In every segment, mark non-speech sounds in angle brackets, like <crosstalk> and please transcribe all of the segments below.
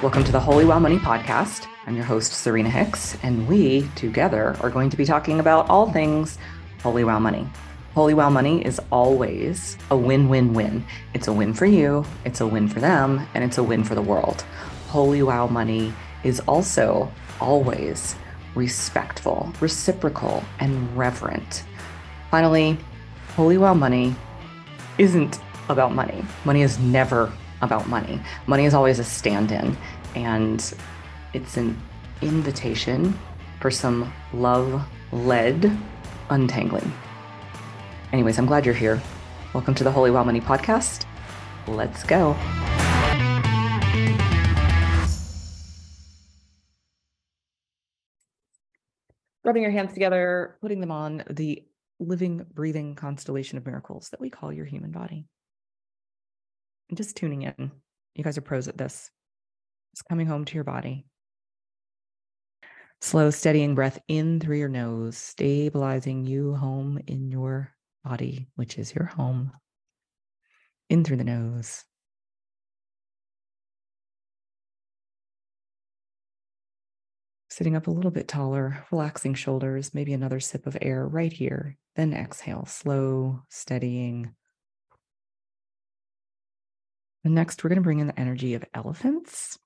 Welcome to the Holy Wow Money podcast. I'm your host, Serena Hicks, and we together are going to be talking about all things Holy Wow Money. Holy Wow Money is always a win win win. It's a win for you, it's a win for them, and it's a win for the world. Holy Wow Money is also always respectful, reciprocal, and reverent. Finally, Holy Wow Money isn't about money. Money is never about money. Money is always a stand in, and it's an invitation for some love led untangling. Anyways, I'm glad you're here. Welcome to the Holy Wow Money podcast. Let's go. Rubbing your hands together, putting them on the living, breathing constellation of miracles that we call your human body just tuning in. You guys are pros at this. It's coming home to your body. Slow, steadying breath in through your nose, stabilizing you home in your body, which is your home. In through the nose. Sitting up a little bit taller, relaxing shoulders, maybe another sip of air right here. Then exhale, slow, steadying and next, we're going to bring in the energy of elephants.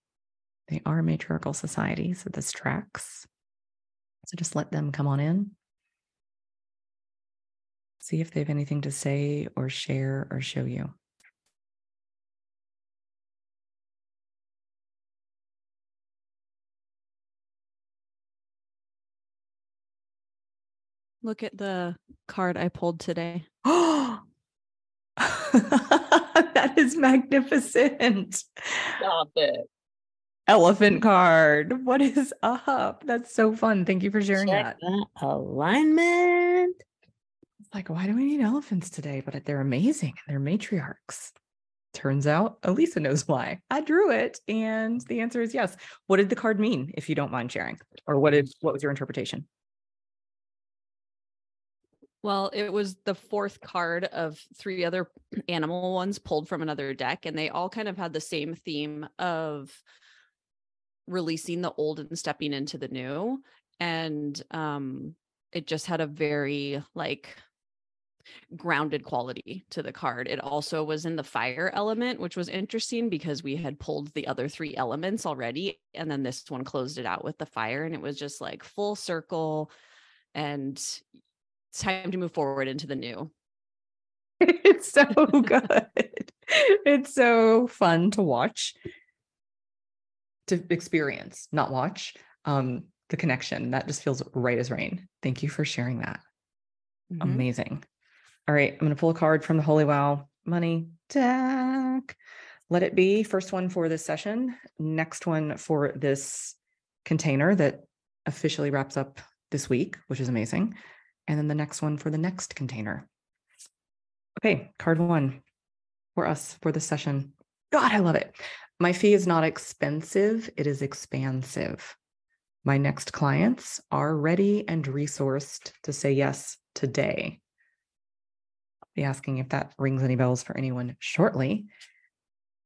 They are matriarchal society, so this tracks. So just let them come on in. See if they have anything to say or share or show you. Look at the card I pulled today. <gasps> <laughs> that is magnificent. Stop it. Elephant card. What is up? That's so fun. Thank you for sharing Check that. that alignment. It's like, why do we need elephants today? But they're amazing. They're matriarchs. Turns out Elisa knows why. I drew it, and the answer is yes. What did the card mean, if you don't mind sharing? Or what did what was your interpretation? Well, it was the fourth card of three other <clears throat> animal ones pulled from another deck, and they all kind of had the same theme of releasing the old and stepping into the new. And um, it just had a very like grounded quality to the card. It also was in the fire element, which was interesting because we had pulled the other three elements already. And then this one closed it out with the fire. And it was just like full circle. And it's time to move forward into the new. It's so good. it's so fun to watch, to experience, not watch. Um, the connection that just feels right as rain. Thank you for sharing that. Mhm. Amazing. All right, I'm going to pull a card from the Holy Wow Money deck. Let it be. First one for this session. Next one for this container that officially wraps up this week, which is amazing. And then the next one for the next container. Okay, card one for us for this session. God, I love it. My fee is not expensive, it is expansive. My next clients are ready and resourced to say yes today. I'll be asking if that rings any bells for anyone shortly.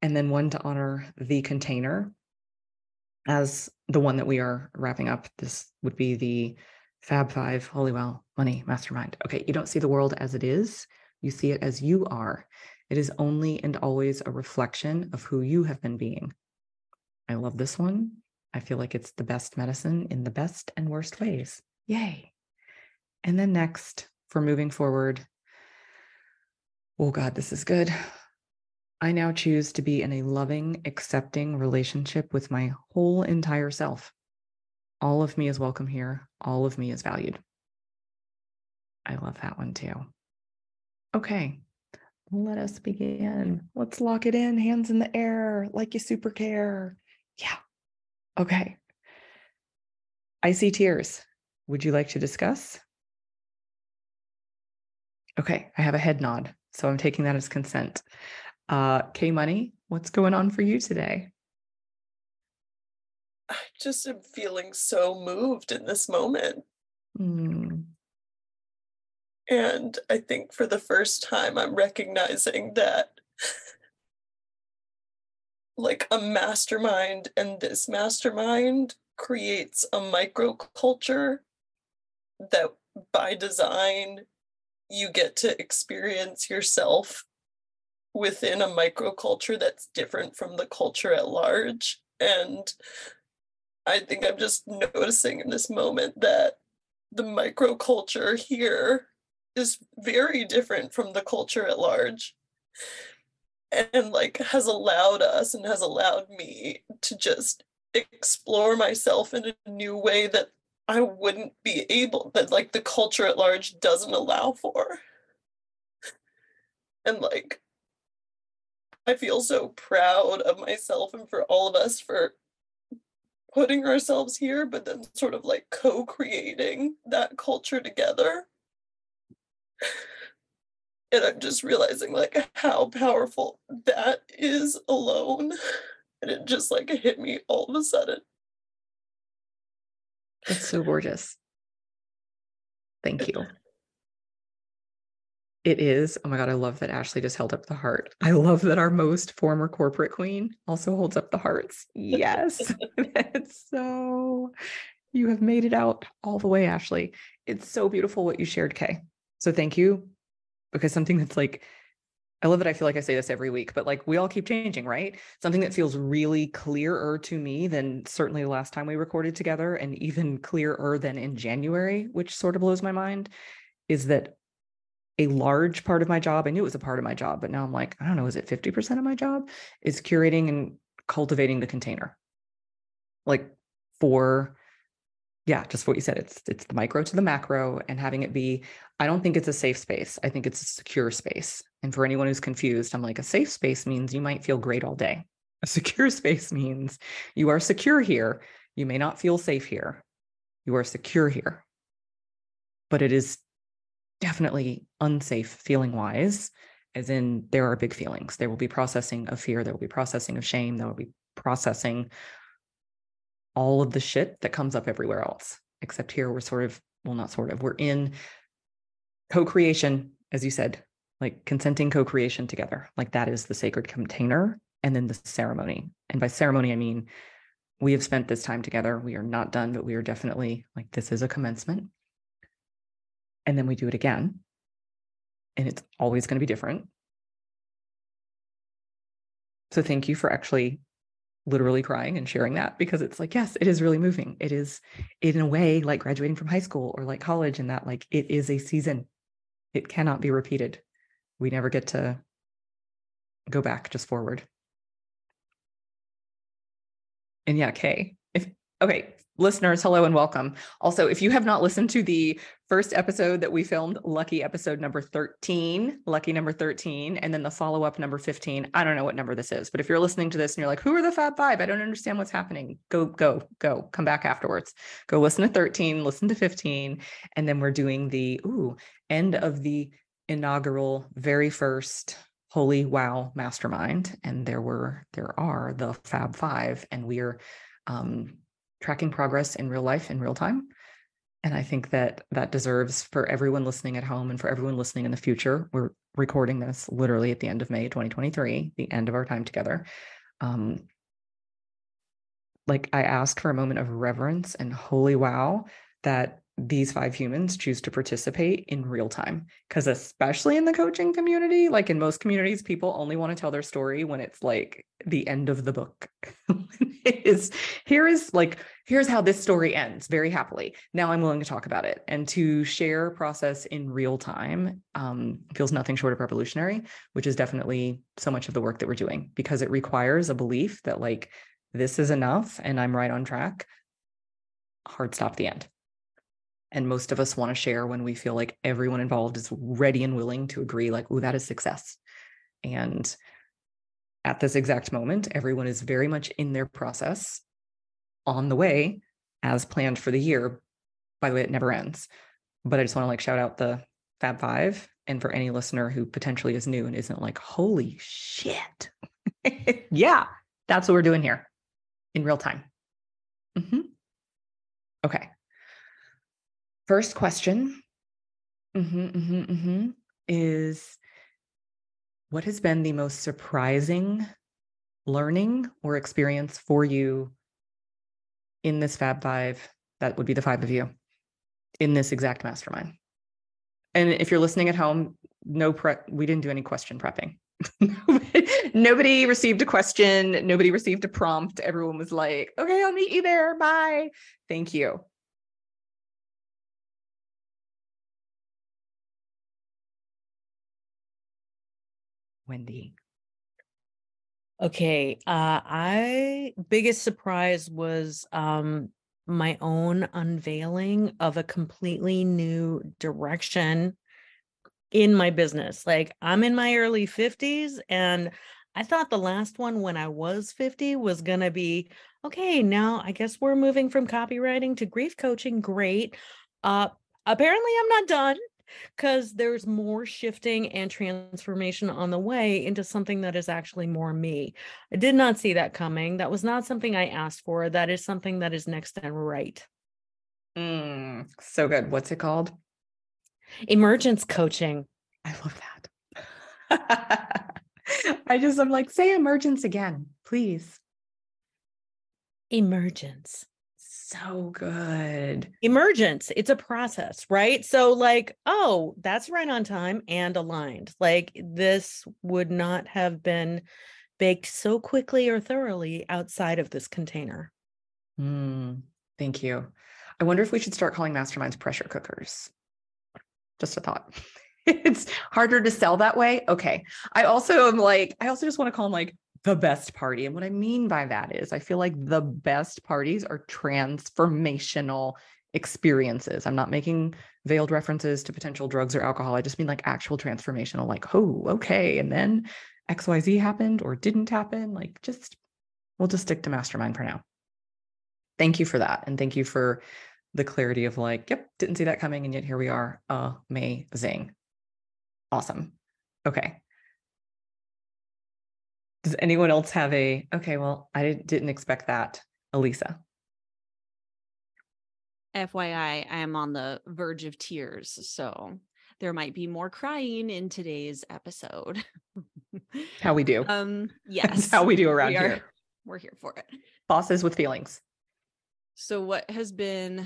And then one to honor the container as the one that we are wrapping up. This would be the Fab Five Holy Wow Money Mastermind. Okay, you don't see the world as it is, you see it as you are. It is only and always a reflection of who you have been being. I love this one. I feel like it's the best medicine in the best and worst ways. Yay. And then next, for moving forward, oh God, this is good. I now choose to be in a loving, accepting relationship with my whole entire self. All of me is welcome here. All of me is valued. I love that one too. Okay, let us begin. Let's lock it in, hands in the air, like you super care. Yeah. Okay. I see tears. Would you like to discuss? Okay, I have a head nod. So I'm taking that as consent. Uh, K Money, what's going on for you today? I <sighs> just am feeling so moved in this moment. Hmm. And I think for the first time, I'm recognizing that <sighs> like a mastermind and this mastermind creates a microculture that by design you get to experience yourself within a microculture that's different from the culture at large and i think i'm just noticing in this moment that the microculture here is very different from the culture at large and like has allowed us and has allowed me to just explore myself in a new way that I wouldn't be able that like the culture at large doesn't allow for. And like I feel so proud of myself and for all of us for putting ourselves here, but then sort of like co-creating that culture together. <sighs> And I'm just realizing like how powerful that is alone. And it just like hit me all of a sudden. It's so gorgeous. Thank you. It is. Oh my God, I love that Ashley just held up the heart. I love that our most former corporate queen also holds up the hearts. Yes. <laughs> <laughs> It's so, you have made it out all the way, Ashley. It's so beautiful what you shared, Kay. So thank you. Because something that's like, I love that I feel like I say this every week, but like we all keep changing, right? Something that feels really clearer to me than certainly the last time we recorded together, and even clearer than in January, which sort of blows my mind, is that a large part of my job, I knew it was a part of my job, but now I'm like, I don't know, is it 50% of my job? Is curating and cultivating the container. Like for yeah, just what you said. It's it's the micro to the macro and having it be, I don't think it's a safe space. I think it's a secure space. And for anyone who's confused, I'm like, a safe space means you might feel great all day. <laughs> A secure space means you are secure here. You may not feel safe here. You are secure here. But it is definitely unsafe feeling wise, as in there are big feelings. There will be processing of fear, there will be processing of shame, there will be processing all of the shit that comes up everywhere else. Except here, we're sort of, well, not sort of, we're in co creation, as you said, like consenting co creation together. Like that is the sacred container. And then the ceremony. And by ceremony, I mean, we have spent this time together. We are not done, but we are definitely like, this is a commencement. And then we do it again. And it's always going to be different. So thank you for actually literally crying and sharing that because it's like yes it is really moving it is in a way like graduating from high school or like college and that like it is a season it cannot be repeated we never get to go back just forward and yeah kay if okay listeners, hello and welcome. Also, if you have not listened to the first episode that we filmed, lucky episode number 13, lucky number 13, and then the follow up number 15, I don't know what number this is, but if you're listening to this and you're like, who are the Fab Five? I don't understand what's happening. Go, go, go, come back afterwards. Go listen to 13, listen to 15, and then we're doing the ooh, end of the inaugural, very first Holy Wow Mastermind. And there were, there are the Fab Five, and we are um tracking progress in real life in real time. And I think that that deserves for everyone listening at home and for everyone listening in the future. We're recording this literally at the end of May 2023, the end of our time together. Um, like I ask for a moment of reverence and holy wow that these five humans choose to participate in real time because especially in the coaching community like in most communities people only want to tell their story when it's like the end of the book. <laughs> Is here is like here's how this story ends very happily. Now i'm willing to talk about it. And to share process in real time um, feels nothing short of revolutionary which is definitely so much of the work that we're doing because it requires a belief that like this is enough and i'm right on track. Hard stop the end and most of us want to share when we feel like everyone involved is ready and willing to agree like oh that is success. And at this exact moment everyone is very much in their process on the way as planned for the year. By the way it never ends. But i just want to like shout out the fab five and for any listener who potentially is new and isn't like holy shit. <laughs> Yeah that's what we're doing here in real time. Mm-hmm. okay First question mm-hmm, mm-hmm, mm-hmm, is what has been the most surprising learning or experience for you in this Fab Five, that would be the five of you in this exact mastermind. And if you're listening at home, no prep, we didn't do any question prepping. <laughs> nobody received a question, nobody received a prompt. Everyone was like, okay, I'll meet you there. Bye. Thank you. Wendy. Okay, uh I biggest surprise was um my own unveiling of a completely new direction in my business. Like I'm in my early 50s and I thought the last one when I was 50 was going to be okay, now I guess we're moving from copywriting to grief coaching. Great. Uh apparently I'm not done because there's more shifting and transformation on the way into something that is actually more me. I did not see that coming. That was not something I asked for. That is something that is next and right. Mm, so good. What's it called? Emergence coaching. I love that. <laughs> I just, I'm like, say emergence again, please. Emergence so good. Emergence, it's a process, right? So, like, oh, that's right on time and aligned. Like, this would not have been baked so quickly or thoroughly outside of this container. Mm, thank you. I wonder if we should start calling masterminds pressure cookers. Just a thought. <laughs> it's harder to sell that way. Okay. I also am like, I also just want to call them like the best party. And what I mean by that is, I feel like the best parties are transformational experiences. I'm not making veiled references to potential drugs or alcohol. I just mean like actual transformational, like, oh, okay. And then XYZ happened or didn't happen. Like, just, we'll just stick to mastermind for now. Thank you for that. And thank you for the clarity of like, yep, didn't see that coming. And yet here we are. Amazing. Awesome. Okay. Does anyone else have a, okay, well, I didn't expect that. Elisa. FYI, I am on the verge of tears. So there might be more crying in today's episode. how we do. <laughs> Um, <laughs> yes. That's how we do around we are, here. <laughs> We're here for it. Bosses with feelings. So what has been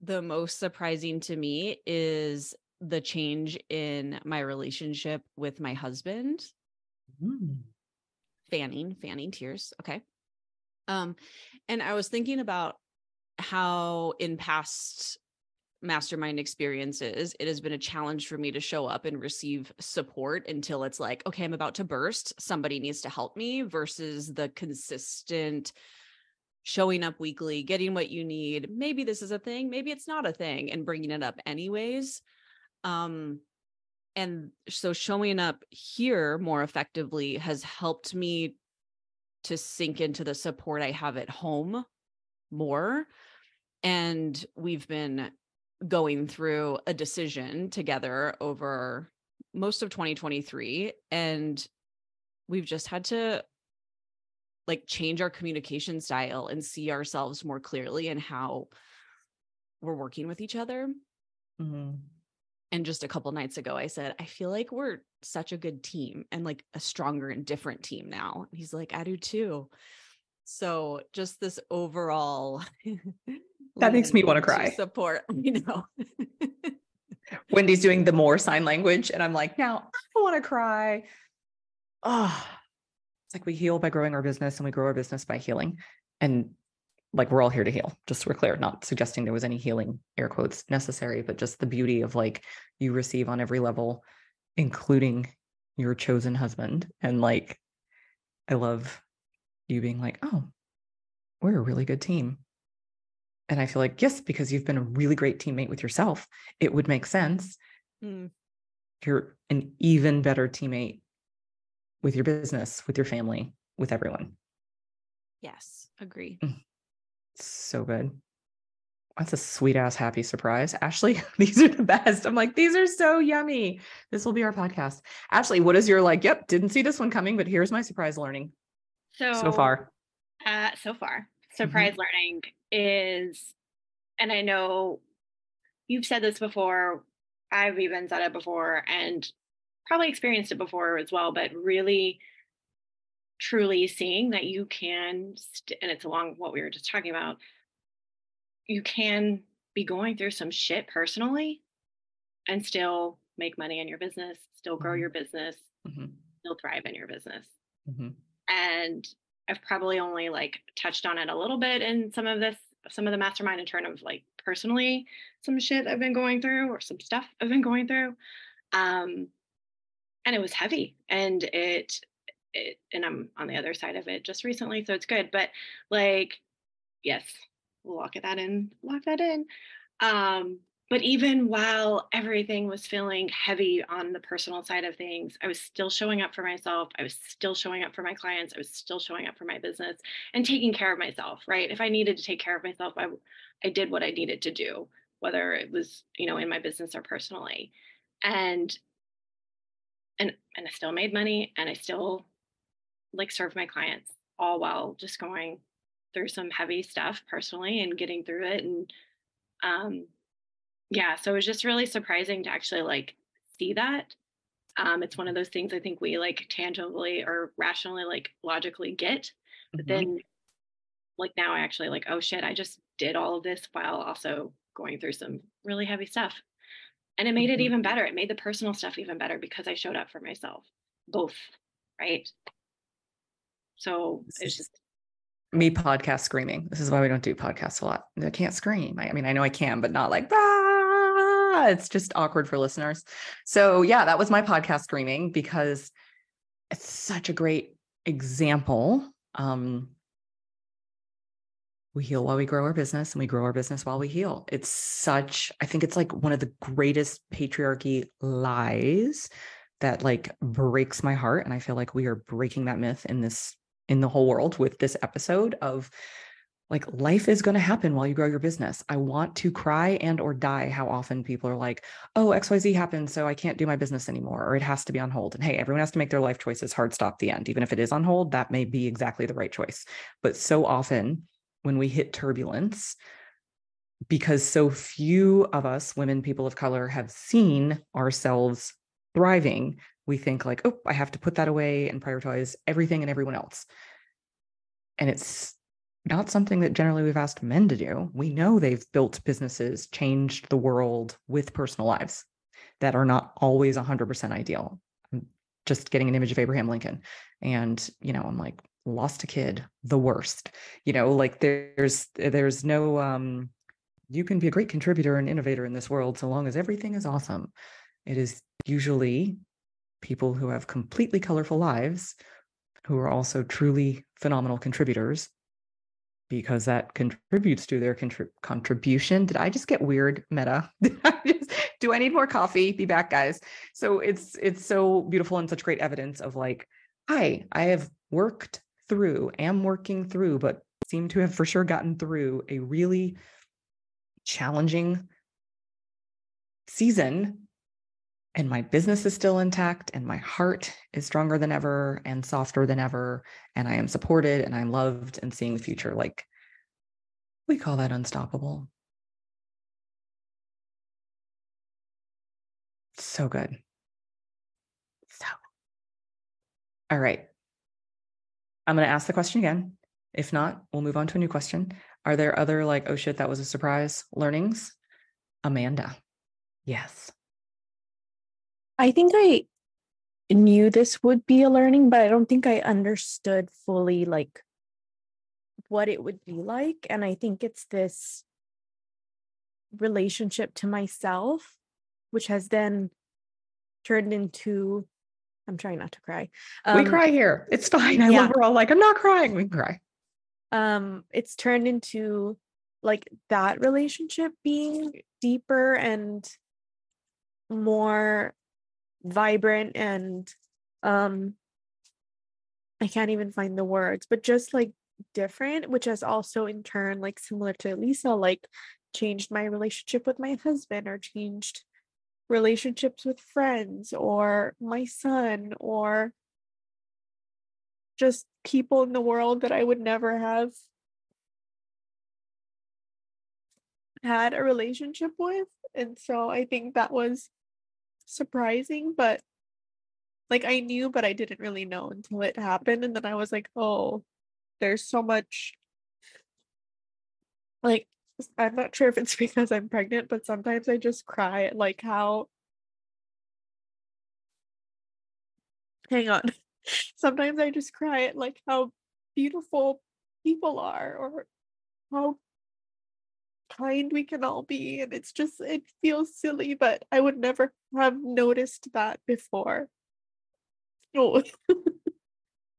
the most surprising to me is the change in my relationship with my husband. Mm fanning, fanning tears. Okay. Um, and I was thinking about how in past mastermind experiences, it has been a challenge for me to show up and receive support until it's like, okay, I'm about to burst. Somebody needs to help me versus the consistent showing up weekly, getting what you need. Maybe this is a thing, maybe it's not a thing, and bringing it up anyways. Um, and so showing up here more effectively has helped me to sink into the support I have at home more. And we've been going through a decision together over most of 2023. And we've just had to like change our communication style and see ourselves more clearly and how we're working with each other. Mm-hmm and just a couple nights ago i said i feel like we're such a good team and like a stronger and different team now. And he's like i do too. So just this overall <laughs> that makes me want to cry. support <laughs> you know. <laughs> Wendy's doing the more sign language and i'm like now i want to cry. Oh it's like we heal by growing our business and we grow our business by healing. And like we're all here to heal just so we're clear not suggesting there was any healing air quotes necessary but just the beauty of like you receive on every level including your chosen husband and like i love you being like oh we're a really good team and i feel like yes because you've been a really great teammate with yourself it would make sense mm. you're an even better teammate with your business with your family with everyone yes agree mm. So good. That's a sweet ass happy surprise. Ashley, <laughs> these are the best. I'm like, these are so yummy. This will be our podcast. Ashley, what is your like, yep, didn't see this one coming, but here's my surprise learning. So so far. Uh so far. Mm-hmm. Surprise mm-hmm. learning is and I know you've said this before, I've even said it before and probably experienced it before as well, but really truly seeing that you can st- and it's along what we were just talking about you can be going through some shit personally and still make money in your business still grow Mhm. your business Mhm, still thrive in your business mhm. and I've probably only like touched on it a little bit in some of this, some of the mastermind in terms of like personally some shit I've been going through or some stuff I've been going through. Um, and it was heavy and it, it, and I'm on the other side of it just recently, so it's good. But like, yes, we'll lock it that in, lock that in. Um, but even while everything was feeling heavy on the personal side of things, I was still showing up for myself. I was still showing up for my clients. I was still showing up for my business and taking care of myself, right? If I needed to take care of myself, I, I did what I needed to do, whether it was, you know, in my business or personally. And and and I still made money and I still like served my clients all while just going through some heavy stuff personally and getting through it and um yeah so it was just really surprising to actually like see that um it's one of those things i think we like tangibly or rationally like logically get but Mhm. then like now i actually like oh shit i just did all of this while also going through some really heavy stuff and it made it Mhm. even better it made the personal stuff even better because i showed up for myself both right so it's just me podcast screaming. This is why we don't do podcasts a lot. I can't scream. I, I mean, I know I can, but not like "Ah!" It's just awkward for listeners. So yeah, that was my podcast screaming because it's such a great example. Um, we heal while we grow our business and we grow our business while we heal. It's such, I think it's like one of the greatest patriarchy lies that like breaks my heart. And I feel like we are breaking that myth in this in the whole world with this episode of like life is going to happen while you grow your business. I want to cry and or die how often people are like, "Oh, XYZ happened, so I can't do my business anymore or it has to be on hold." And hey, everyone has to make their life choices hard stop the end. Even if it is on hold, that may be exactly the right choice. But so often when we hit turbulence because so few of us women people of color have seen ourselves thriving we think like oh i have to put that away and prioritize everything and everyone else. And it's not something that generally we've asked men to do. We know they've built businesses changed the world with personal lives that are not always 100% ideal. I'm just getting an image of abraham lincoln and you know i'm like lost a kid the worst. You know like there's there's no um you can be a great contributor and innovator in this world so long as everything is awesome. It is usually people who have completely colorful lives who are also truly phenomenal contributors because that contributes to their contrib- contribution. Did I just get weird meta? <laughs> I just, do I need more coffee? Be back, guys. So it's it's so beautiful and such great evidence of like, hi, I have worked through, am working through, but seem to have for sure gotten through a really challenging season and my business is still intact and my heart is stronger than ever and softer than ever and i am supported and i'm loved and seeing the future like we call that unstoppable. So good. So all right. I'm going to ask the question again. If not we'll move on to a new question. Are there other like oh shit that was a surprise learnings? Amanda. Yes I think I knew this would be a learning, but I don't think I understood fully like what it would be like. And I think it's this relationship to myself, which has then turned into I'm trying not to cry. we Um, cry here. It's fine. I yeah. love we're all like, I'm not crying. We can cry. um it's turned into like that relationship being deeper and more vibrant and um I can't even find the words but just like different which has also in turn like similar to Lisa like changed my relationship with my husband or changed relationships with friends or my son or just people in the world that I would never have had a relationship with. And so I think that was surprising, but like I knew, but I didn't really know until it happened. And then I was like, oh, there's so much like I'm not sure if it's <laughs> because I'm pregnant, but sometimes I just cry like how hang on. <laughs> Sometimes I just cry at like how beautiful people are or how kind we can all be. And it's just it feels silly, but I would never have noticed that before. Oh, <laughs>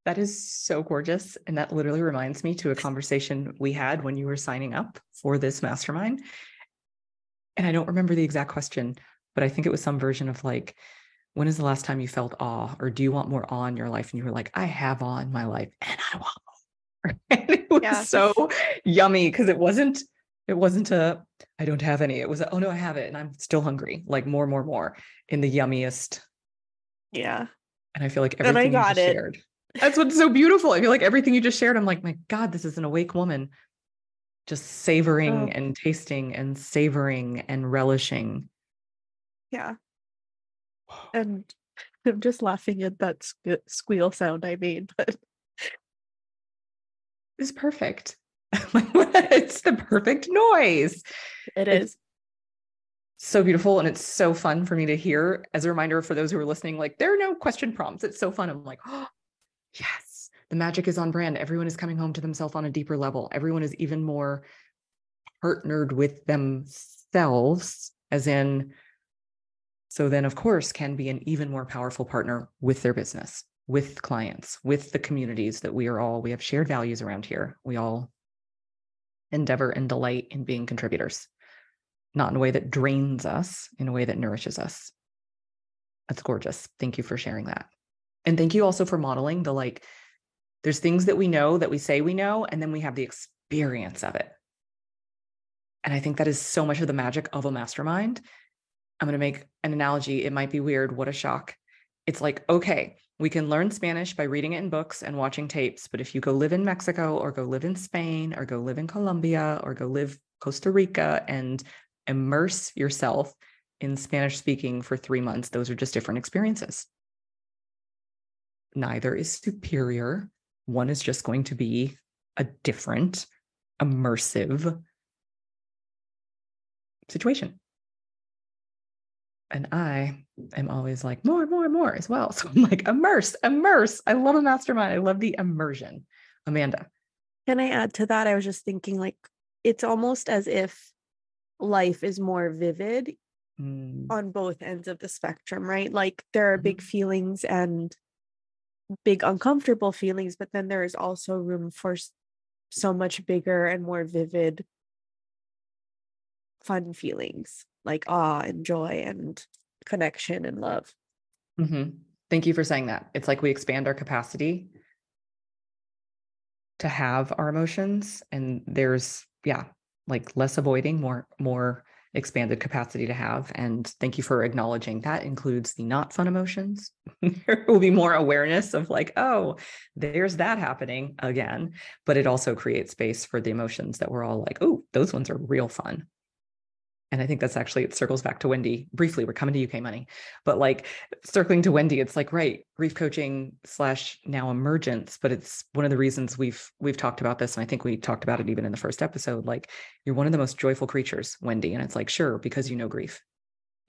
That is so gorgeous. And that literally reminds me to a conversation we had when you were signing up for this mastermind. And I don't remember the exact question, but I think it was some version of like, when is the last time you felt awe? Or do you want more awe in your life? And you were like, I have awe in my life and I want more. <laughs> And it was Yeah. so yummy because it wasn't, it wasn't a, I don't have any. It was, a, oh no, I have it and I'm still hungry, like more, more, more in the yummiest. yeah. And I feel like And I everything you got just it. shared. That's what's so beautiful. I feel like everything you just shared, I'm like, my God, this is an awake woman. Just savoring Oh. and tasting and savoring and relishing. Yeah. And <laughs> I'm just laughing at that squeal sound I made, but It's perfect. <laughs> it's the perfect noise. it It's- So beautiful. And it's so fun for me to hear. As a reminder for those who are listening, like there are no question prompts. It's so fun. I'm like, oh, yes, the magic is on brand. Everyone is coming home to themselves on a deeper level. Everyone is even more partnered with themselves, as in, so then, of course, can be an even more powerful partner with their business, with clients, with the communities that we are all, we have shared values around here. We all endeavor and delight in being contributors not in a way that drains us, in a way that nourishes us. That's gorgeous. Thank you for sharing that. And thank you also for modeling the like, there's things that we know that we say we know, and then we have the experience of it. And I think that is so much of the magic of a mastermind. I'm going to make an analogy. It might be weird. What a shock. It's like, okay, we can learn Spanish by reading it in books and watching tapes. But if you go live in Mexico or go live in Spain or go live in Colombia or go live Costa Rica and immerse yourself in Spanish speaking for three months, those are just different experiences. Neither is superior. One is just going to be a different, immersive situation. And I am always like, more, more, more as well. <laughs> So I'm like, immerse, immerse. I love a mastermind. I love the immersion. Amanda. Can I add to that? I was just thinking like it's almost as if life is more vivid Mm, on both ends of the spectrum, right? Like there are big Mhm. feelings and big uncomfortable feelings, but then there is also room for so much bigger and more vivid fun feelings like awe and joy and connection and love. Mhm. Thank you for saying that. It's like we expand our capacity to have our emotions, and there's, yeah, like less avoiding, more, more expanded capacity to have. And thank you for acknowledging that includes the not fun emotions. <laughs> there will be more awareness of like, oh, there's that happening again. But it also creates space for the emotions that we're all like, oh, those ones are real fun. And I think that's actually, it circles back to Wendy briefly. We're coming to you K Money, but like circling to Wendy, it's like, right, grief coaching slash now emergence. But it's one of the reasons we've, we've talked about this. And I think we talked about it even in the first episode. Like you're one of the most joyful creatures, Wendy. And it's like, sure, because you know grief.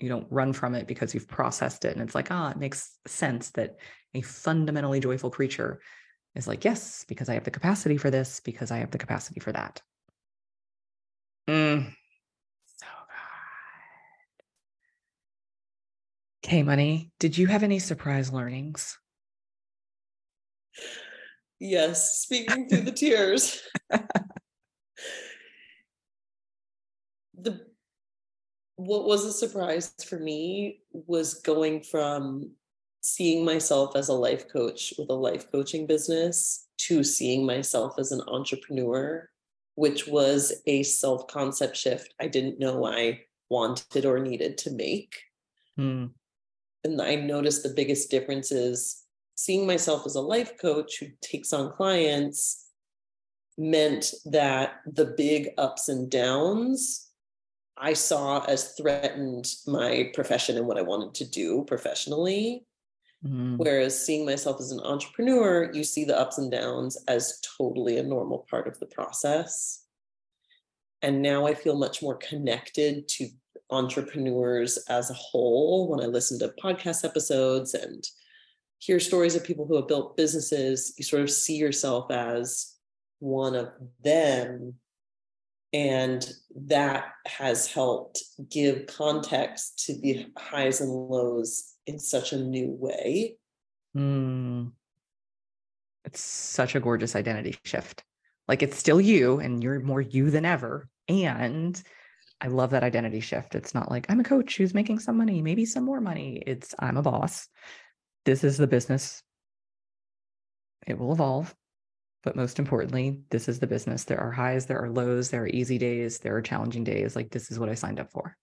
You don't run from it because you've processed it. And it's like, ah, it makes sense that a fundamentally joyful creature is like, yes, because I have the capacity for this, because I have the capacity for that. Mm, so good. Okay, money. Did you have any surprise learnings? Yes, speaking through the <laughs> tears. the what was a surprise for me was going from seeing myself as a life coach with a life coaching business to seeing myself as an entrepreneur, which was a self concept shift I didn't know I wanted or needed to make. Hmm. And I noticed the biggest difference is seeing myself as a life coach who takes on clients meant that the big ups and downs I saw as threatened my profession and what I wanted to do professionally. Mm, Whereas seeing myself as an entrepreneur, you see the ups and downs as totally a normal part of the process. And now I feel much more connected to entrepreneurs as a whole when I listen to podcast episodes and hear stories of people who have built businesses. You sort of see yourself as one of them. And that has helped give context to the highs and lows in such a new way. mm. It's such a gorgeous identity shift. Like it's still you and you're more you than ever. And I love that identity shift. It's not like I'm a coach who's making some money, maybe some more money. It's I'm a boss. This is the business. It will evolve. But most importantly, this is the business. There are highs, there are lows, there are easy days, there are challenging days. Like this is what I signed up for.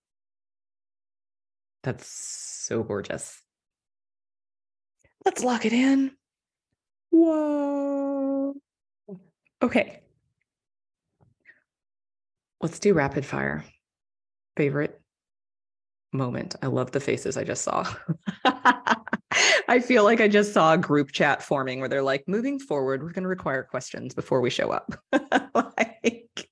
That's so gorgeous. Let's lock it in. Whoa. Okay. Let's do rapid fire. Favorite moment. I love the faces I just saw. <laughs> I feel like I just saw a group chat forming where they're like, moving forward, we're going to require questions before we show up. <laughs> like,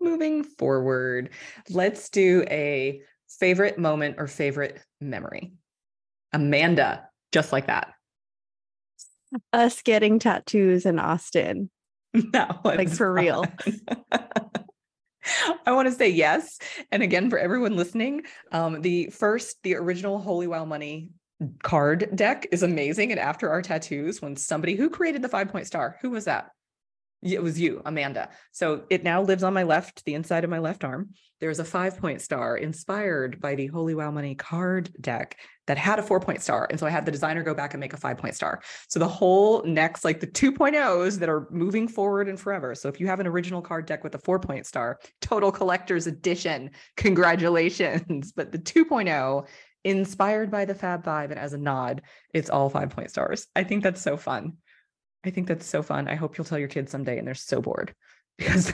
moving forward, let's do a favorite moment or favorite memory. Amanda, just like that. Us getting tattoos in Austin. <laughs> No, Like, for real. I want to say yes. And again, for everyone listening, um, the first, the original Holy Wow Money card deck is amazing. And after our tattoos, when somebody who created the five point star, who was that? It was you, Amanda. So it now lives on my left, the inside of my left arm. There's a five point star inspired by the Holy Wow Money card deck that had a four point star. And so I had the designer go back and make a five point star. So the whole next, like the 2.0s that are moving forward and forever. So if you have an original card deck with a four point star, total collector's edition, <laughs> congratulations. But the 2.0, inspired by the Fab Five, and as a nod, it's all five point stars. I think that's so fun. I think that's so fun. I hope you'll tell your kids someday and they're so bored <laughs> because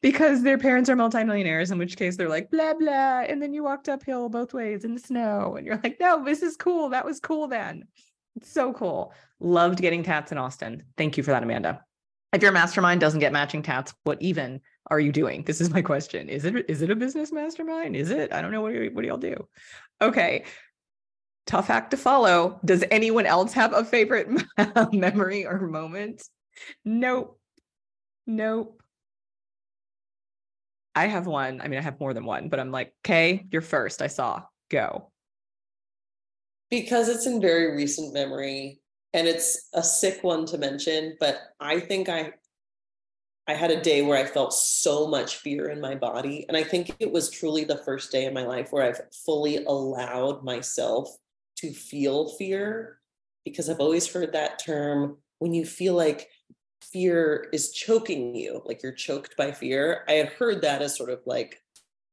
because their parents are multimillionaires, in which case they're like blah blah. And then you walked uphill both ways in the snow. And you're like, no, this is cool. That was cool then. It's so cool. Loved getting tats in Austin. Thank you for that, Amanda. If your mastermind doesn't get matching tats, what even are you doing? This is my question. Is it is it a business mastermind? Is it? I don't know. What do, what do y'all do? Okay. Tough act to follow. Does anyone else have a favorite <laughs> memory or moment? Nope. Nope. I have one. I mean, I have more than one, but I'm like, okay, you're first. I saw. Go. because it's in very recent memory and it's a sick one to mention but i think i i had a day where i felt so much fear in my body and i think it was truly the first day in my life where i've fully allowed myself to feel fear because i've always heard that term when you feel like fear is choking you like you're choked by fear. I had heard that as sort of like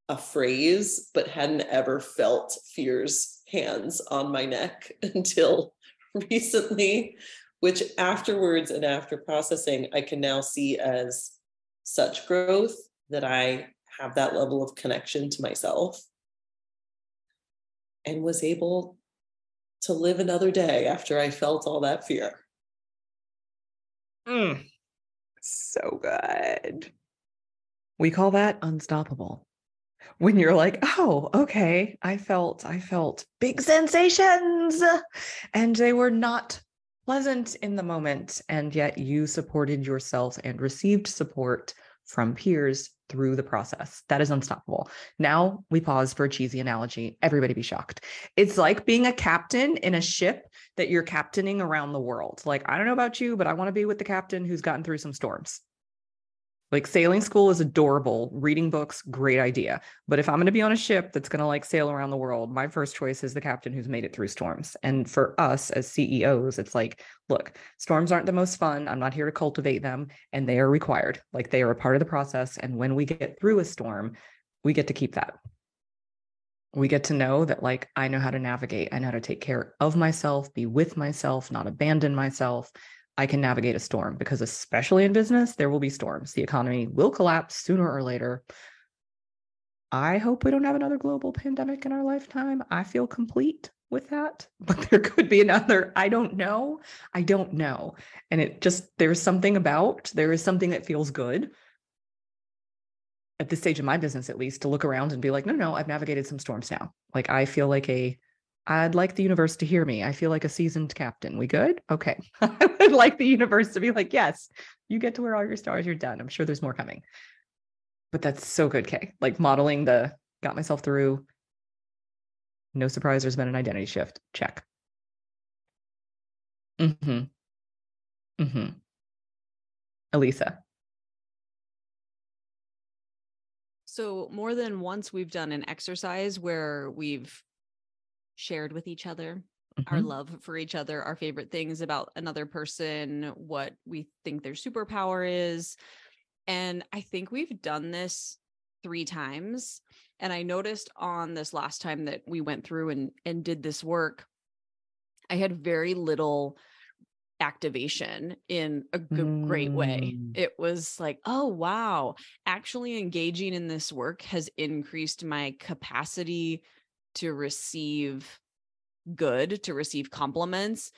a phrase, but hadn't ever felt fear's hands on my neck <laughs> until recently, which afterwards and after processing, I can now see as such growth that I have that level of connection to myself and was able to live another day after I felt all that fear. Mm, so good. We call that unstoppable. When you're like, oh, okay, I felt, I felt big sensations and they were not pleasant in the moment. And yet you supported yourself and received support from peers through the process. That is unstoppable. Now we pause for a cheesy analogy. Everybody be shocked. It's like being a captain in a ship that you're captaining around the world. Like, I don't know about you, but I want to be with the captain who's gotten through some storms. Like sailing school is adorable. Reading books, great idea. But if I'm going to be on a ship that's going to like sail around the world, my first choice is the captain who's made it through storms. And for us as CEOs, it's like, look, storms aren't the most fun. I'm not here to cultivate them, and they are required. Like they are a part of the process. And when we get through a storm, we get to keep that. We get to know that, like, I know how to navigate. I know how to take care of myself, be with myself, not abandon myself. I can navigate a storm because, especially in business, there will be storms. The economy will collapse sooner or later. I hope we don't have another global pandemic in our lifetime. I feel complete. with that, <laughs> but there could be another. I don't know. I don't know. And it just, there's something about, there is something that feels good at this stage of my business, at least, to look around and be like, no, no, I've navigated some storms now. Like I feel like a, I'd like the universe to hear me. I feel like a seasoned captain. We good? Okay. <laughs> I would like the universe to be like, yes, you get to wear all your stars. You're done. I'm sure there's more coming. But that's so good, Kay. Like modeling the got myself through. No surprise, there's been an identity shift. Check. Mm-hmm. Mm-hmm. Elisa. So, more than once, we've done an exercise where we've shared with each other our Mhm. love for each other, our favorite things about another person, what we think their superpower is. And I think we've done this three times. And I noticed on this last time that we went through and, and did this work, I had very little activation in a good, great way. Mm. It was like, oh, wow, actually engaging in this work has increased my capacity to receive good, to receive compliments.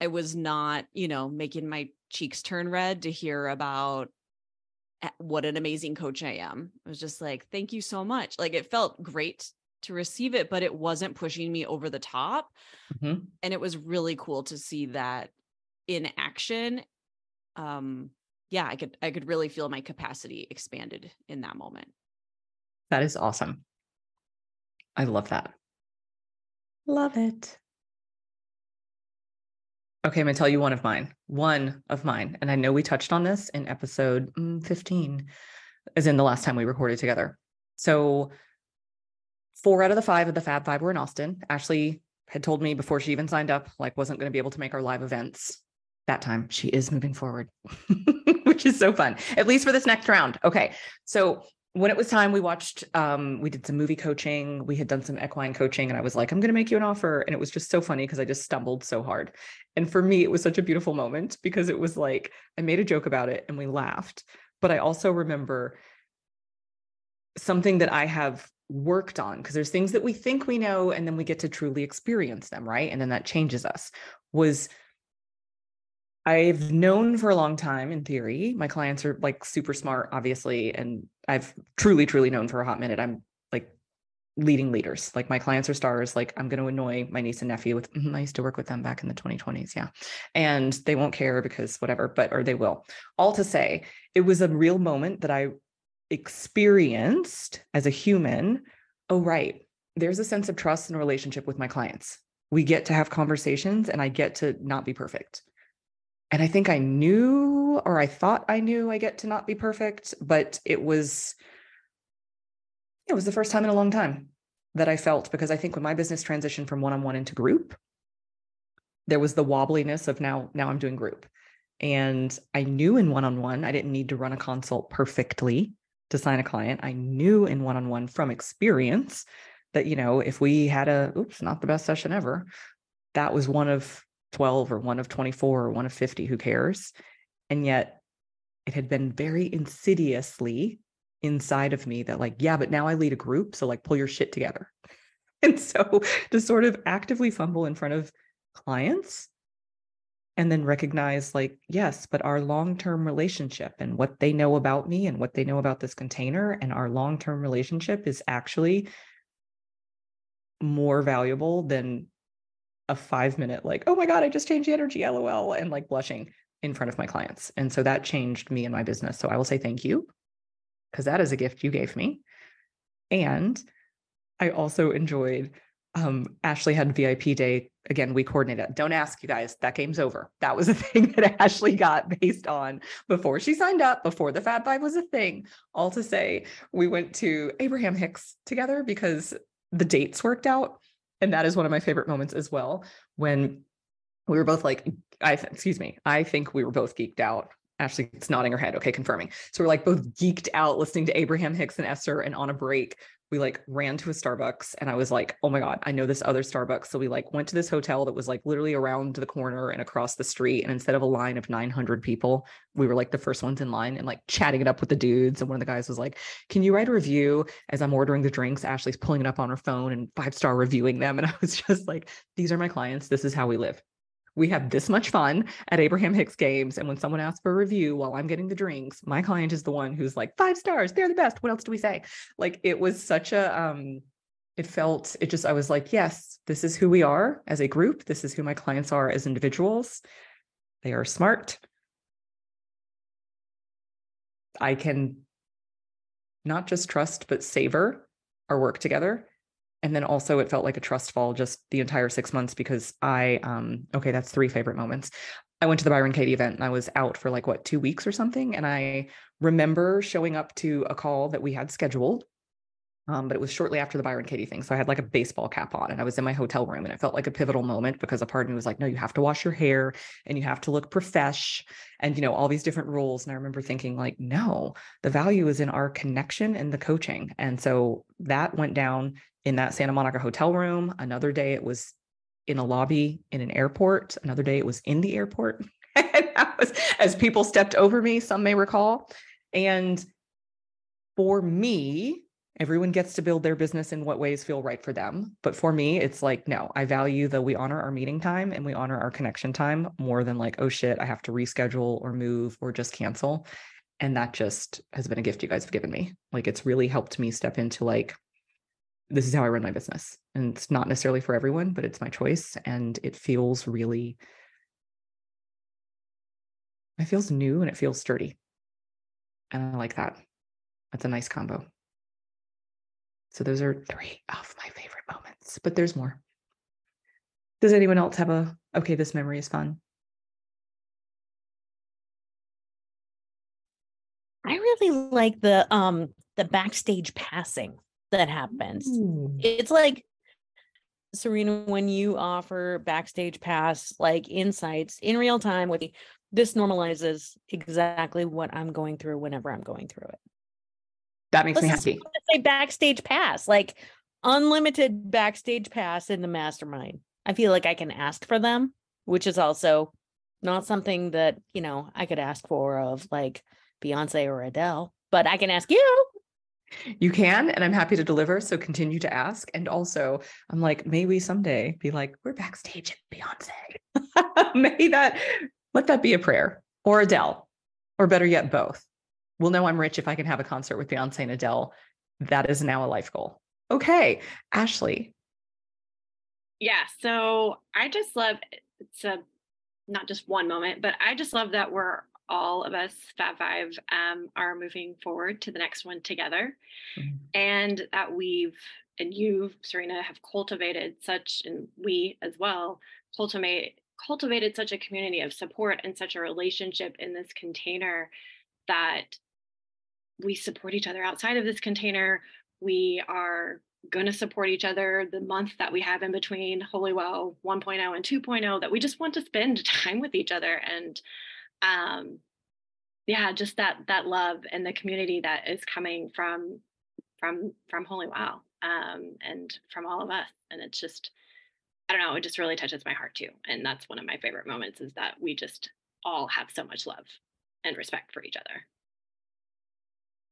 I was not, you know, making my cheeks turn red to hear about what an amazing coach I am. It was just like, thank you so much. Like it felt great to receive it, but it wasn't pushing me over the top. Mhm. And it was really cool to see that in action. Um, yeah, I could I could really feel my capacity expanded in that moment. That is awesome. I love that. Love it. Okay, I'm gonna tell you one of mine. One of mine. And I know we touched on this in episode mm, 15, as in the last time we recorded together. So, four out of the five of the Fab Five were in Austin. Ashley had told me before she even signed up, like, wasn't going to be able to make our live events that time. She is moving forward, <laughs> which is so fun, at least for this next round. Okay. So, when it was time, we watched, um, we did some movie coaching. We had done some equine coaching, and I was like, I'm going to make you an offer. And it was just so funny because I just stumbled so hard. And for me, it was such a beautiful moment because it was like, I made a joke about it and we laughed. But I also remember something that I have worked on because there's things that we think we know and then we get to truly experience them, right? And then that changes us. Was I've known for a long time in theory. My clients are like super smart, obviously. And I've truly, truly known for a hot minute. I'm like leading leaders. Like my clients are stars. Like I'm going to annoy my niece and nephew with, "Mhm, I used to work with them back in the 2020s. Yeah. And they won't care because whatever, but, or they will. All to say, it was a real moment that I experienced as a human. Oh, right. There's a sense of trust and relationship with my clients. We get to have conversations and I get to not be perfect. And I think I knew, or I thought I knew I get to not be perfect, but it was, it was the first time in a long time that I felt because I think when my business transitioned from one-on-one into group, there was the wobbliness of now, now I'm doing group. And I knew in one-on-one, I didn't need to run a consult perfectly to sign a client. I knew in one-on-one from experience that, you know, if we had a, oops, not the best session ever, that was one of 12 or one of 24 or one of 50, who cares? And yet it had been very insidiously inside of me that, like, yeah, but now I lead a group. So, like, pull your shit together. <laughs> And so to sort of actively fumble in front of clients and then recognize, like, yes, but our long term relationship and what they know about me and what they know about this container and our long term relationship is actually more valuable than a five minute like oh my god i just changed the energy lol and like blushing in front of my clients. And so that changed me and my business. So i will say thank you because that is a gift you gave me. And i also enjoyed um ashley had vip day. Again we coordinated don't ask you guys. That game's over. That was <laughs> a thing that ashley got based on before she signed up before the fab five was a thing. All to say we went to abraham hicks together because the dates worked out and that is one of my favorite moments as well when we were both like i excuse me i think we were both geeked out ashley it's nodding her head okay confirming. So we're like both geeked out listening to abraham hicks and esther and on a break we like ran to a Starbucks and I was like, oh my God, I know this other Starbucks. So we like went to this hotel that was like literally around the corner and across the street. And instead of a line of 900 people, we were like the first ones in line and like chatting it up with the dudes. And one of the guys was like, can you write a review as I'm ordering the drinks? Ashley's pulling it up on her phone and five star reviewing them. And I was <laughs> just like, these are my clients. This is how we live we have this much fun at Abraham Hicks games. And when someone asks for a review while I'm getting the drinks, my client is the one who's like, five stars, they're the best. What else do we say? Like it was such a um it felt it just I was like, yes, this is who we are as a group. This is who my clients are as individuals. They are smart. I can not just trust, but savor our work together and then also it felt like a trust fall just the entire six months because I um okay that's three favorite moments. I went to the Byron Katie event and I was out for like what two weeks or something, and I remember showing up to a call that we had scheduled. Um, but it was shortly after the Byron Katie thing. So I had like a baseball cap on and I was in my hotel room and it felt like a pivotal moment because a part of me was like, no, you have to wash your hair and you have to look profesh and, you know, all these different rules. And I remember thinking like, no, the value is in our connection and the coaching. And so that went down in that Santa Monica hotel room. Another day it was in a lobby in an airport. Another day it was in the airport. <laughs> And that was, as people stepped over me, some may recall. And for me, everyone gets to build their business in what ways feel right for them. But for me, it's like, no, I value that we honor our meeting time and we honor our connection time more than like, oh shit, I have to reschedule or move or just cancel. And that just has been a gift you guys have given me. Like, it's really helped me step into like, this is how I run my business. And it's not necessarily for everyone, but it's my choice. And it feels really, it feels new and it feels sturdy. And I like that. That's a nice combo. So those are three of my favorite moments, but there's more. Does anyone else have a, okay, this memory is fun? I really like the um the backstage passing that happens. Ooh. It's like Serena, when you offer backstage pass like insights in real time with this normalizes exactly what I'm going through whenever I'm going through it. That makes me Let's just happy. say backstage pass, like unlimited backstage pass in the mastermind. I feel like I can ask for them, which is also not something that, you know, I could ask for of like Beyonce or Adele, but I can ask you. You can, and I'm happy to deliver. So continue to ask. And also, I'm like, may we someday be like, we're backstage at Beyonce. <laughs> may that let that be a prayer or Adele, or better yet, both. We'll know I'm rich if I can have a concert with Beyonce and Adele. That is now a life goal. Okay, Ashley. Yeah, so I just love it's a not just one moment, but I just love that we're all of us Fab Five um, are moving forward to the next one together, Mhm. and that we've and you, Serena, have cultivated such, and we as well cultivate cultivated such a community of support and such a relationship in this container that we support each other outside of this container. We are going to support each other the month that we have in between Holy Wow 1.0 and 2.0 that we just want to spend <laughs> time with each other and um yeah just that that love and the community that is coming from from from Holy Wow um and from all of us and it's just I don't know it just really touches my heart too and that's one of my favorite moments is that we just all have so much love and respect for each other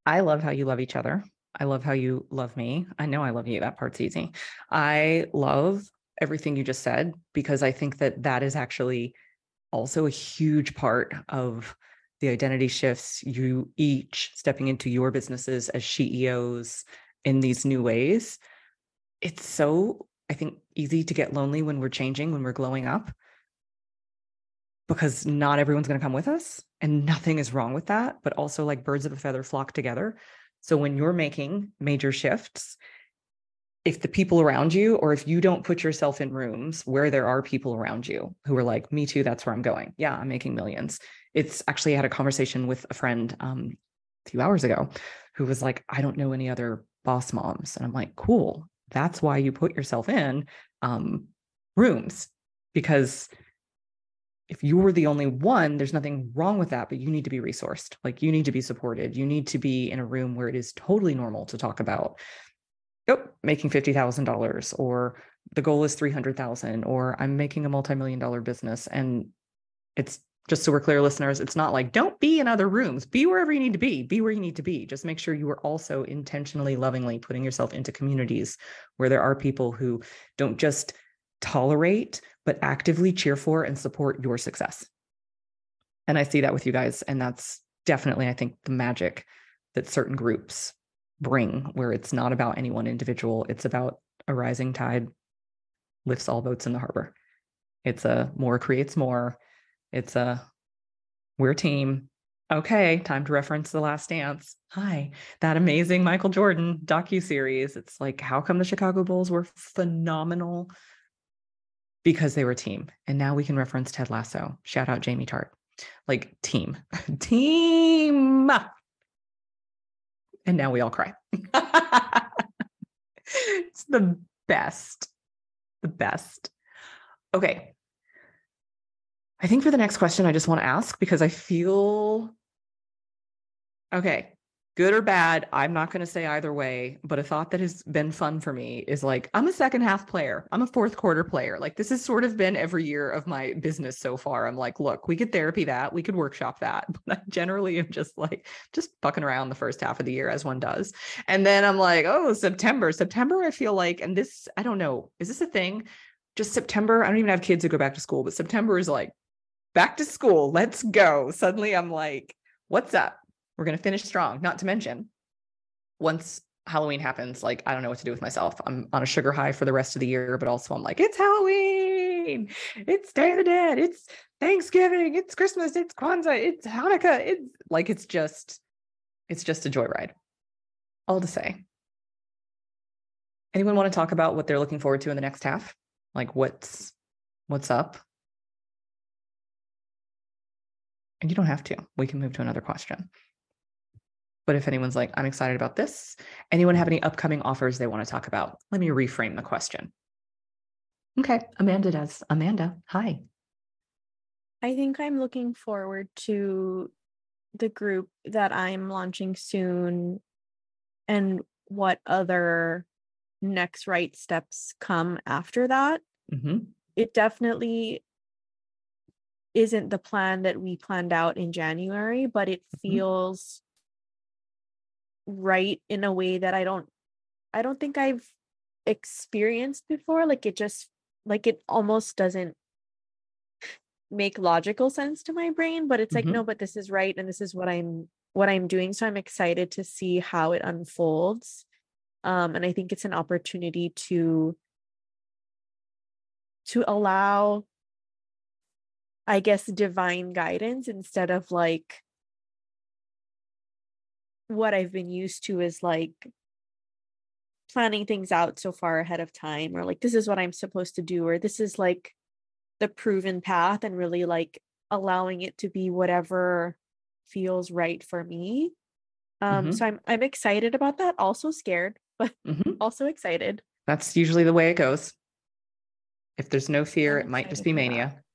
I love how you love each other. I love how you love me. I know I love you. That part's easy. I love everything you just said because I think that that is actually also a huge part of the identity shifts you each stepping into your businesses as CEOs in these new ways. It's so, I think, easy to get lonely when we're changing, when we're glowing up, because not everyone's going to come with us and nothing is wrong with that. But also, like birds of a feather flock together. So when you're making major shifts, if the people around you, or if you don't put yourself in rooms where there are people around you who are like, me too, that's where I'm going. Yeah, I'm making millions. It's actually, I had a conversation with a friend um, a few hours ago who was like, I don't know any other boss moms. And I'm like, cool. That's why you put yourself in um, rooms because if you were the only one, there's nothing wrong with that, but you need to be resourced. Like you need to be supported. You need to be in a room where it is totally normal to talk about oh, making fifty thousand dollars, or the goal is three hundred thousand, or I'm making a multi-million dollar business. And it's just so we're clear, listeners, it's not like don't be in other rooms, be wherever you need to be, be where you need to be. Just make sure you are also intentionally, lovingly putting yourself into communities where there are people who don't just tolerate, but actively cheer for and support your success. And I see that with you guys. And that's definitely, I think, the magic that certain groups bring, where it's not about any one individual, it's about a rising tide lifts all boats in the harbor. It's a more creates more it's a we're team. Okay, time to reference The Last Dance. Hi, that amazing Michael Jordan docu series. It's like, how come the Chicago Bulls were phenomenal? Because they were team. And now we can reference Ted Lasso. Shout out Jamie Tartt Like team, <laughs> team. And now we all cry. <laughs> it's the best, the best. Okay, I think for the next question, I just want to ask because I feel okay, good or bad. I'm not going to say either way, but a thought that has been fun for me is like, I'm a second half player, I'm a fourth quarter player. Like, this has sort of been every year of my business so far. I'm like, look, we could therapy that, we could workshop that. <laughs> But I generally am just like, just fucking around the first half of the year as one does. And then I'm like, oh, September, September, I feel like, and this, I don't know, is this a thing? Just September, I don't even have kids who go back to school, but September is like back to school. Let's go. Suddenly I'm like, what's up? We're going to finish strong. Not to mention, once Halloween happens, like, I don't know what to do with myself. I'm on a sugar high for the rest of the year, but also I'm like, it's Halloween. It's Day of the Dead. It's Thanksgiving. It's Christmas. It's Kwanzaa. It's Hanukkah. It's like, it's just, it's just a joyride. All to say. Anyone want to talk about what they're looking forward to in the next half? Like what's what's up? And you don't have to. We can move to another question. But if anyone's like, I'm excited about this, anyone have any upcoming offers they want to talk about? Let me reframe the question. Okay, Amanda does. Amanda, hi. I think I'm looking forward to the group that I'm launching soon and what other next right steps come after that. hmm It definitely isn't the plan that we planned out in January, but it Mhm. feels right in a way that I don't I don't think I've experienced before. Like it just like it almost doesn't make logical sense to my brain, but it's like Mhm. no, but this is right and this is what I'm what I'm doing. So I'm excited to see how it unfolds. Um and I think it's an opportunity to to allow I guess divine guidance instead of like what I've been used to is like planning things out so far ahead of time or like this is what I'm supposed to do or this is like the proven path and really like allowing it to be whatever feels right for me. Um Mhm. so I'm I'm excited about that, also scared, <laughs> but Mhm. also excited. That's usually the way it goes. If there's no fear, it might just be mania. <laughs>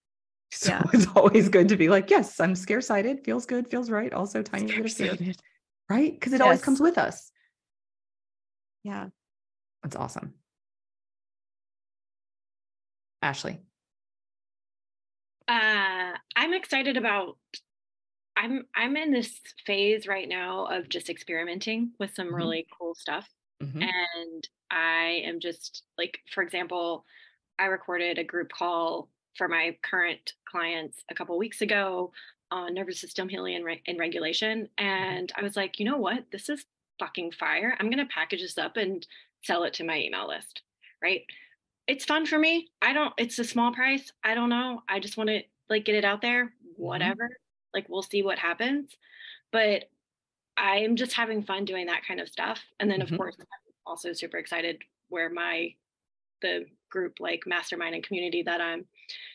So Yeah. it's always good to be like, yes, I'm scare sighted, feels good, feels right. Also, tiny bit of fear. Right? Because it always comes with us. Yeah. That's awesome. Ashley. Uh, I'm excited about. I'm I'm in this phase right now of just experimenting with some Mhm. really cool stuff, Mhm. and I am just like, for example, I recorded a group call for my current clients a couple weeks ago on nervous system healing and, re- and regulation, and I was like, you know what, this is fucking fire. I'm gonna package this up and sell it to my email list, right? it's fun for me. I don't it's a small price. I don't know. I just want to like get it out there. Whatever. Like we'll see what happens. But I'm just having fun doing that kind of stuff. And then Mhm. of course I'm also super excited where my the group like mastermind and community that I'm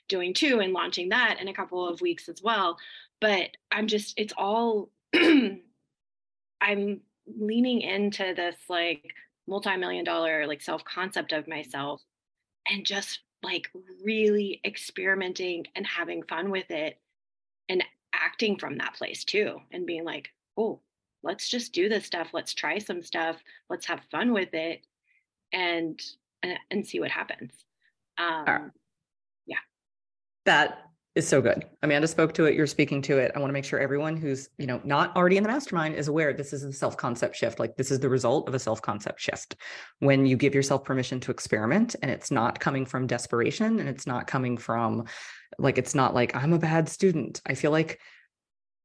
doing too and launching that in a couple of weeks as well. But I'm just it's all <clears throat> I'm leaning into this like multi-million dollar like self concept of myself and just like really experimenting and having fun with it and acting from that place too and being like oh let's just do this stuff let's try some stuff let's have fun with it and and, and see what happens. Um, right. That is so good. Amanda spoke to it. You're speaking to it. I want to make sure everyone who's, you know, not already in the mastermind is aware this is a self-concept shift. Like this is the result of a self-concept shift. When you give yourself permission to experiment and it's not coming from desperation and it's not coming from like it's not like I'm a bad student. I feel like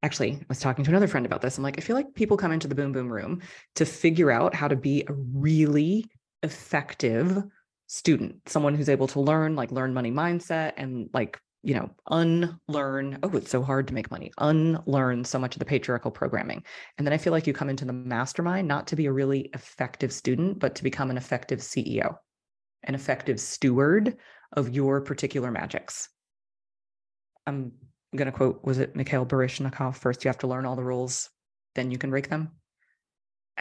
actually I was talking to another friend about this. I'm like, I feel like people come into the boom boom room to figure out how to be a really effective student, someone who's able to learn, like learn money mindset and like you know, unlearn, oh, it's so hard to make money, unlearn so much of the patriarchal programming. And then I feel like you come into the mastermind not to be a really effective student, but to become an effective CEO, an effective steward of your particular magics. I'm going to quote, was it Mikhail Baryshnikov? First, you have to learn all the rules, then you can break them.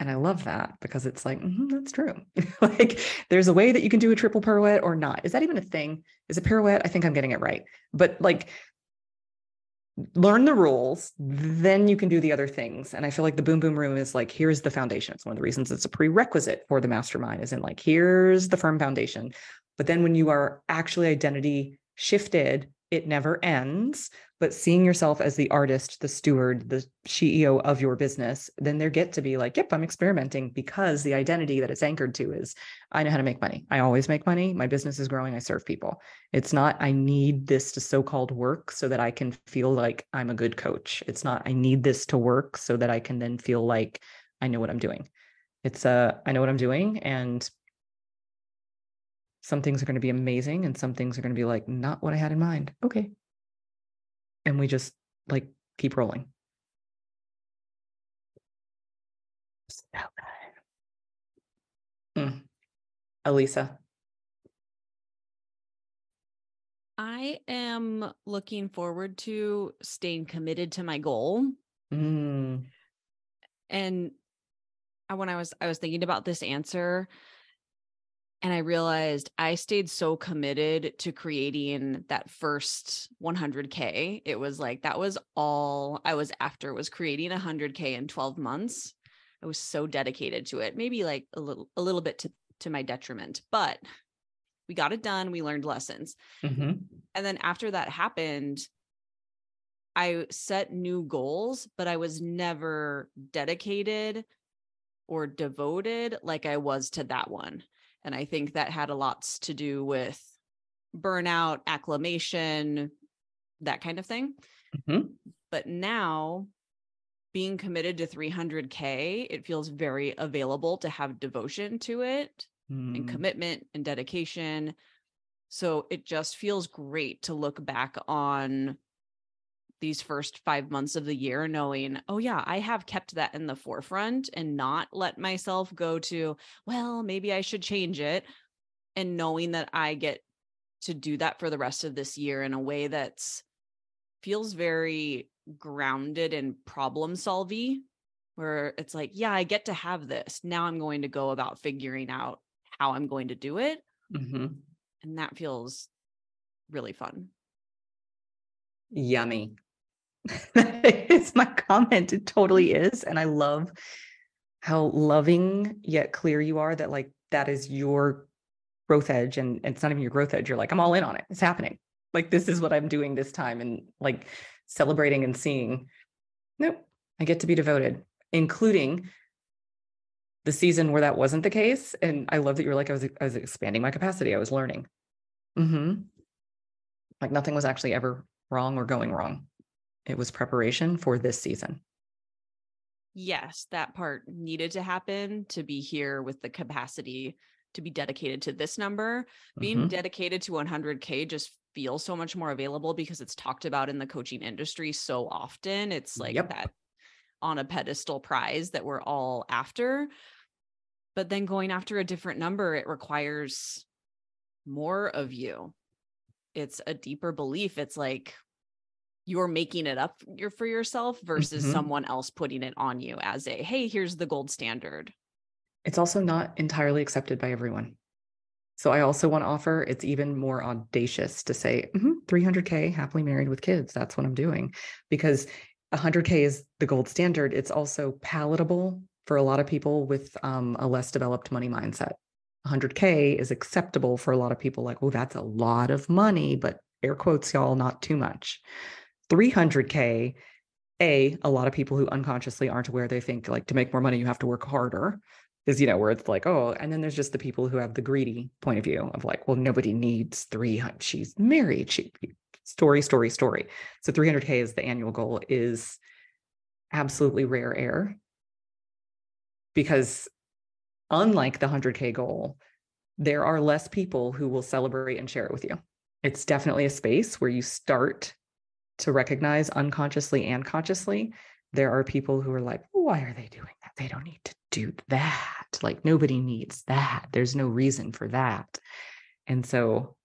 And I love that because it's like, mm-hmm, that's true. <laughs> like there's a way that you can do a triple pirouette or not. Is that even a thing? Is a pirouette? I think I'm getting it right. But like learn the rules, then you can do the other things. And I feel like the boom boom room is like, here's the foundation. It's one of the reasons it's a prerequisite for the mastermind, is in like, here's the firm foundation. But then when you are actually identity shifted, it never ends but seeing yourself as the artist, the steward, the CEO of your business, then there get to be like, yep, I'm experimenting because the identity that it's anchored to is I know how to make money. I always make money. My business is growing. I serve people. It's not, I need this to so called work so that I can feel like I'm a good coach. It's not, I need this to work so that I can then feel like I know what I'm doing. It's, uh, I know what I'm doing. And some things are going to be amazing and some things are going to be like, not what I had in mind. Okay, and we just like keep rolling. Mm. Elisa. I am looking forward to staying committed to my goal. Mm. And I, when I was I was thinking about this answer, and I realized I stayed so committed to creating that first 100K. It was like that was all I was after was creating 100K in 12 months. I was so dedicated to it, maybe like a little, a little bit to, to my detriment, but we got it done. We learned lessons. Mm-hmm. And then after that happened, I set new goals, but I was never dedicated or devoted like I was to that one. And I think that had a lot to do with burnout, acclamation, that kind of thing. Mm-hmm. But now being committed to 300K, it feels very available to have devotion to it mm. and commitment and dedication. So it just feels great to look back on these first five months of the year knowing oh yeah i have kept that in the forefront and not let myself go to well maybe i should change it and knowing that i get to do that for the rest of this year in a way that's feels very grounded and problem solving where it's like yeah i get to have this. Now i'm going to go about figuring out how i'm going to do it. Mm-hmm. and that feels really fun. Yummy <laughs> it's my comment. It totally is. And I love how loving yet clear you are that like that is your growth edge. And, and it's not even your growth edge. You're like, I'm all in on it. It's happening. Like this is what I'm doing this time and like celebrating and seeing. Nope. I get to be devoted, including the season where that wasn't the case. And I love that you were like, I was I was expanding my capacity. I was learning. Mm-hmm. Like nothing was actually ever wrong or going wrong. It was preparation for this season. Yes, that part needed to happen to be here with the capacity to be dedicated to this number. Being Mhm. dedicated to 100K just feels so much more available because it's talked about in the coaching industry so often. It's like Yep. that on a pedestal prize that we're all after. But then going after a different number, it requires more of you. It's a deeper belief. It's like you're making it up for yourself versus Mhm. someone else putting it on you as a hey here's the gold standard It's also not entirely accepted by everyone. So I also want to offer it's even more audacious to say "Mhm, 300K happily married with kids. That's what I'm doing because 100K is the gold standard. It's also palatable for a lot of people with um, a less developed money mindset. 100K is acceptable for a lot of people, like, oh, that's a lot of money, but air quotes, y'all, not too much. 300K, A, a lot of people who unconsciously aren't aware, they think like to make more money, you have to work harder. Is, you know, where it's like, oh, and then there's just the people who have the greedy point of view of like, well, nobody needs 300. She's married. She, story, story, story. So 300K is the annual goal, is absolutely rare air because unlike the 100K goal, there are less people who will celebrate and share it with you. It's definitely a space where you start to recognize unconsciously and consciously. There are people who are like, why are they doing that? They don't need to do that. Like, nobody needs that. There's no reason for that. And so,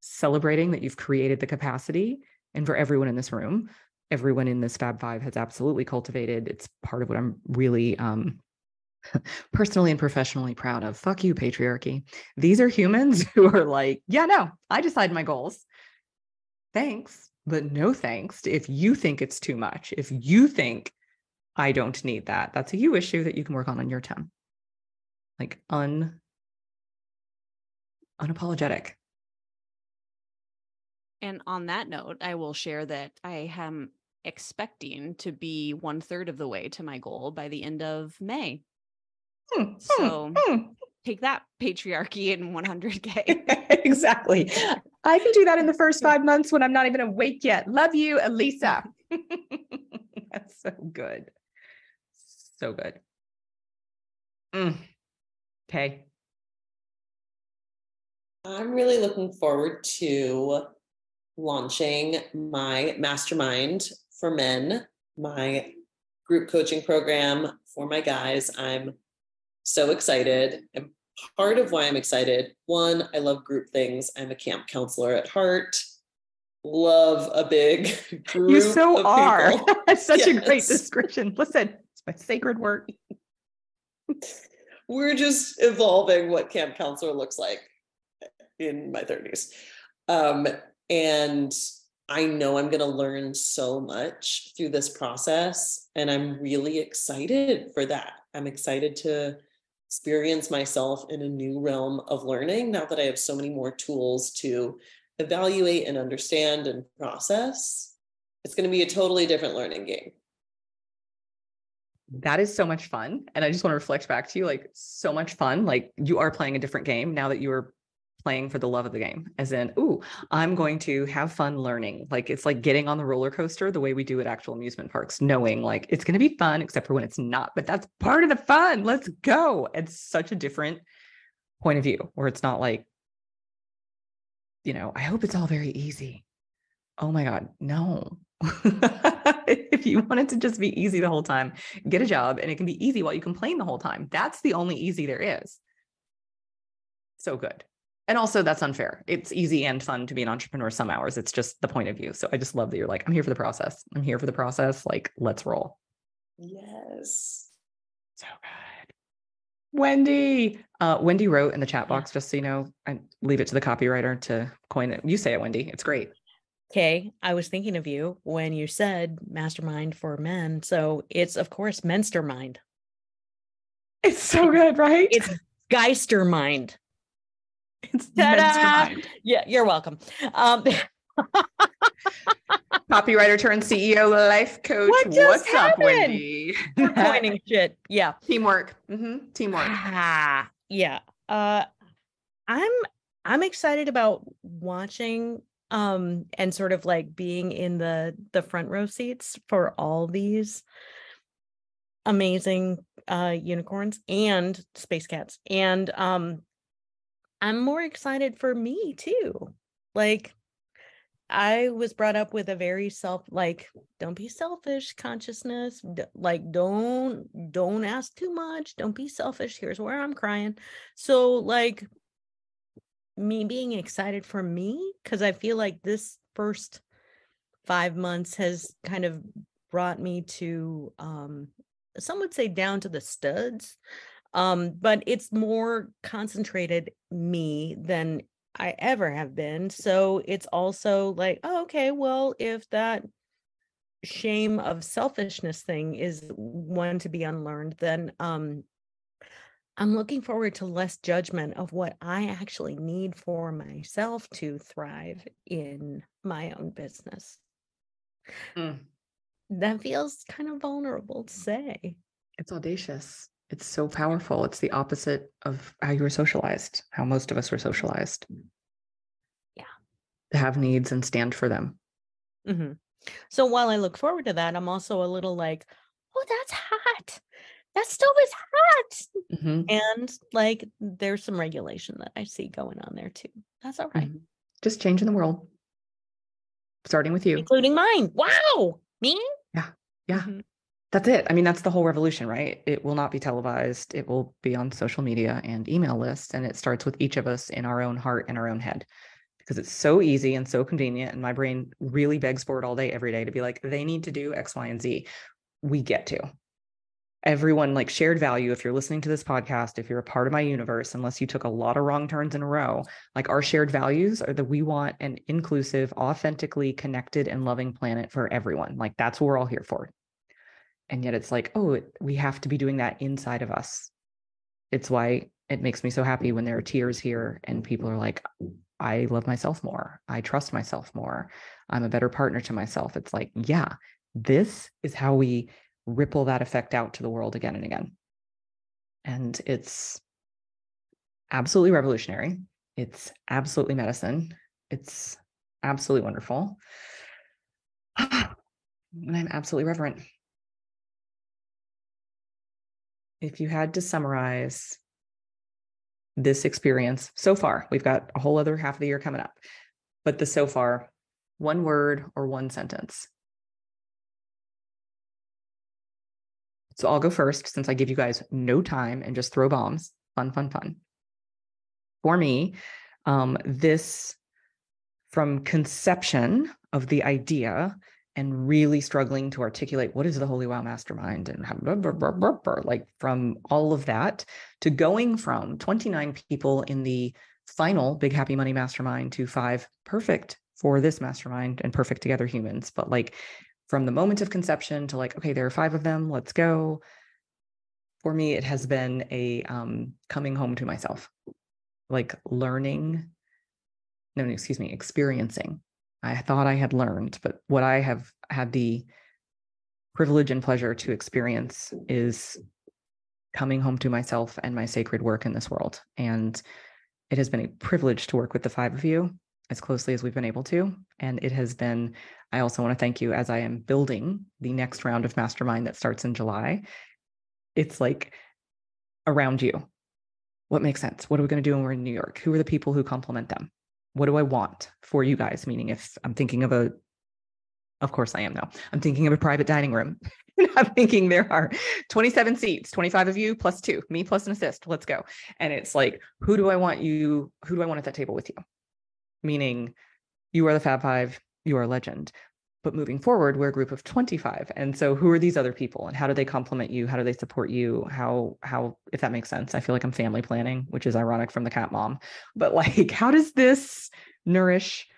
celebrating that you've created the capacity, and for everyone in this room, everyone in this Fab Five has absolutely cultivated. It's part of what I'm really um, <laughs> personally and professionally proud of. Fuck you, patriarchy. These are humans <laughs> who are like, yeah, no, I decide my goals. Thanks, but no thanks. If you think it's too much, if you think I don't need that, that's a you issue that you can work on on your time. Like un unapologetic. And on that note, I will share that I am expecting to be one third of the way to my goal by the end of May. Hmm, hmm, So hmm. Take that patriarchy in 100K. <laughs> exactly. I can do that in the first five months when I'm not even awake yet. Love you, Elisa. <laughs> That's so good. So good. Mm. Okay. I'm really looking forward to launching my mastermind for men, my group coaching program for my guys. I'm so excited. And part of why I'm excited, one, I love group things. I'm a camp counselor at heart. Love a big <laughs> group. You so are. <laughs> That's such a great description. Listen, it's my sacred work. <laughs> We're just evolving what camp counselor looks like in my 30s. Um, and I know I'm going to learn so much through this process. And I'm really excited for that. I'm excited to experience myself in a new realm of learning now that I have so many more tools to evaluate and understand and process. It's going to be a totally different learning game. That is so much fun. And I just want to reflect back to you like, so much fun. Like, you are playing a different game now that you are playing for the love of the game, as in, ooh, I'm going to have fun learning. Like, it's like getting on the roller coaster the way we do at actual amusement parks, knowing like it's going to be fun, except for when it's not. But that's part of the fun. Let's go. It's such a different point of view where it's not like, you know, I hope it's all very easy. Oh my God, no. <laughs> if you want it to just be easy the whole time, get a job and it can be easy while you complain the whole time. That's the only easy there is. So good. And also, that's unfair. It's easy and fun to be an entrepreneur some hours. It's just the point of view. So I just love that you're like, I'm here for the process. I'm here for the process. Like, let's roll. Yes. So good. Wendy. Uh, Wendy wrote in the chat box, just so you know, I leave it to the copywriter to coin it. You say it, Wendy. It's great. Okay, I was thinking of you when you said mastermind for men. So it's of course Menstermind. It's so good, right? It's Geistermind. It's Ta-da! mastermind. Yeah, you're welcome. Um <laughs> Copywriter turned CEO, life coach. What just What's up, happened? Wendy? we're coining <laughs> shit. Yeah. Teamwork. Mhm, Teamwork. Ah, yeah. Uh I'm I'm excited about watching um and sort of like being in the the front row seats for all these amazing uh unicorns and space cats and um I'm more excited for me too. Like I was brought up with a very self like don't be selfish consciousness. D- like don't don't ask too much. Don't be selfish. Here's where I'm crying. So like me being excited for me cuz I feel like this first 5 months has kind of brought me to um some would say down to the studs um but it's more concentrated me than I ever have been. So it's also like, oh, okay, well, if that shame of selfishness thing is one to be unlearned, then um I'm looking forward to less judgment of what I actually need for myself to thrive in my own business. Mm. That feels kind of vulnerable to say. It's audacious. It's so powerful. It's the opposite of how you were socialized, how most of us were socialized. Yeah. To have needs and stand for them. hmm So while I look forward to that, I'm also a little like, oh, that's hot. That stove is hot. Mhm, And like, there's some regulation that I see going on there too. That's all right, mhm. Just changing the world. Starting with you. including mine. Wow. Me? Yeah. Mhm. That's it. I mean, that's the whole revolution, right? It will not be televised. It will be on social media and email lists. And it starts with each of us in our own heart and our own head because it's so easy and so convenient. And my brain really begs for it all day, every day to be like, they need to do X, Y, and Z. We get to. Everyone like shared value. If you're listening to this podcast, if you're a part of my universe, unless you took a lot of wrong turns in a row, like our shared values are that we want an inclusive, authentically connected, and loving planet for everyone. Like that's what we're all here for and yet it's like oh we have to be doing that inside of us. It's why it makes me so happy when there are tears here and people are like i love myself more. I trust myself more. I'm a better partner to myself. It's like yeah this is how we ripple that effect out to the world again and again. And it's absolutely revolutionary. It's absolutely medicine. It's absolutely wonderful. <sighs> And i'm absolutely reverent if you had to summarize this experience so far, we've got a whole other half of the year coming up, but the so far, one word or one sentence. So I'll go first since I give you guys no time and just throw bombs. Fun, fun, fun. For me, um, this from conception of the idea and really struggling to articulate what is the Holy Wow Mastermind and blah, blah, blah, like from all of that to going from 29 people in the final Big Happy Money Mastermind to five perfect for this mastermind and perfect together humans. But like from the moment of conception to like, okay, there are five of them, let's go. For me, it has been a um, coming home to myself, like learning, no, excuse me, experiencing I thought I had learned, but what I have had the privilege and pleasure to experience is coming home to myself and my sacred work in this world. And it has been a privilege to work with the five of you as closely as we've been able to. And it has been, I also want to thank you as I am building the next round of mastermind that starts in July. It's like around you. What makes sense? What are we going to do when we're in New York? Who are the people who complement them? What do I want for you guys? Meaning, if I'm thinking of a, of course I am now, I'm thinking of a private dining room. <laughs> I'm thinking there are 27 seats, 25 of you plus two, me plus an assist. Let's go. And it's like, who do I want you? Who do I want at that table with you? Meaning, you are the Fab Five, you are a legend. But moving forward, we're a group of 25. And so who are these other people and how do they complement you? How do they support you? How, how, if that makes sense, I feel like I'm family planning, which is ironic from the cat mom. <laughs> But like, how does this nourish,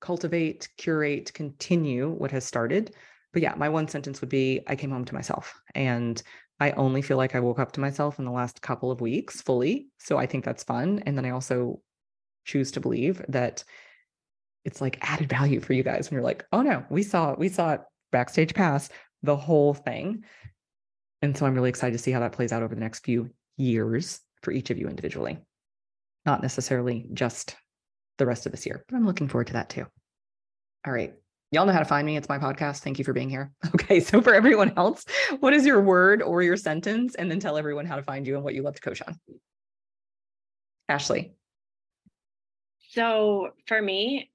cultivate, curate, continue what has started? But yeah, my one sentence would be I came home to myself and I only feel like I woke up to myself in the last couple of weeks fully. So I think that's fun. And then I also choose to believe that it's like added value for you guys when you're like, oh no, we saw we saw it backstage pass the whole thing. And so I'm really excited to see how that plays out over the next few years for each of you individually. Not necessarily just the rest of this year, but I'm looking forward to that too. All right. Y'all know how to find me. It's my podcast. Thank you for being here. <laughs> Okay. So for everyone else, what is your word or your sentence? And then tell everyone how to find you and what you love to coach on. Ashley. So for me,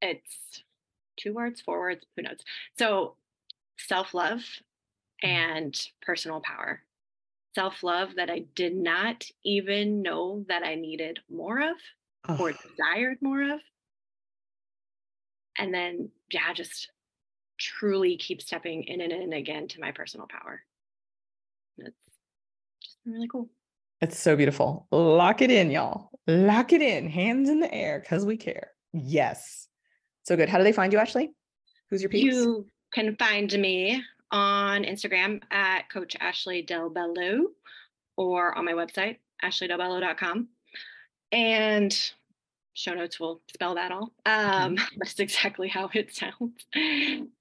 it's two words, four words, who knows? So self love mm-hmm. and personal power. Self love that I did not even know that I needed more of or desired more of. And then, yeah, just truly keep stepping in and in again to my personal power. It's just really cool. it's so beautiful. Lock it in, y'all. Lock it in. Hands in the air because we care. Yes. So good. How do they find you, Ashley? Who's your peeps? You can find me on Instagram at Coach Ashley Del Bello or on my website, ashleydelbello.com. And show notes will spell that all. Um, <laughs> that's exactly how it sounds.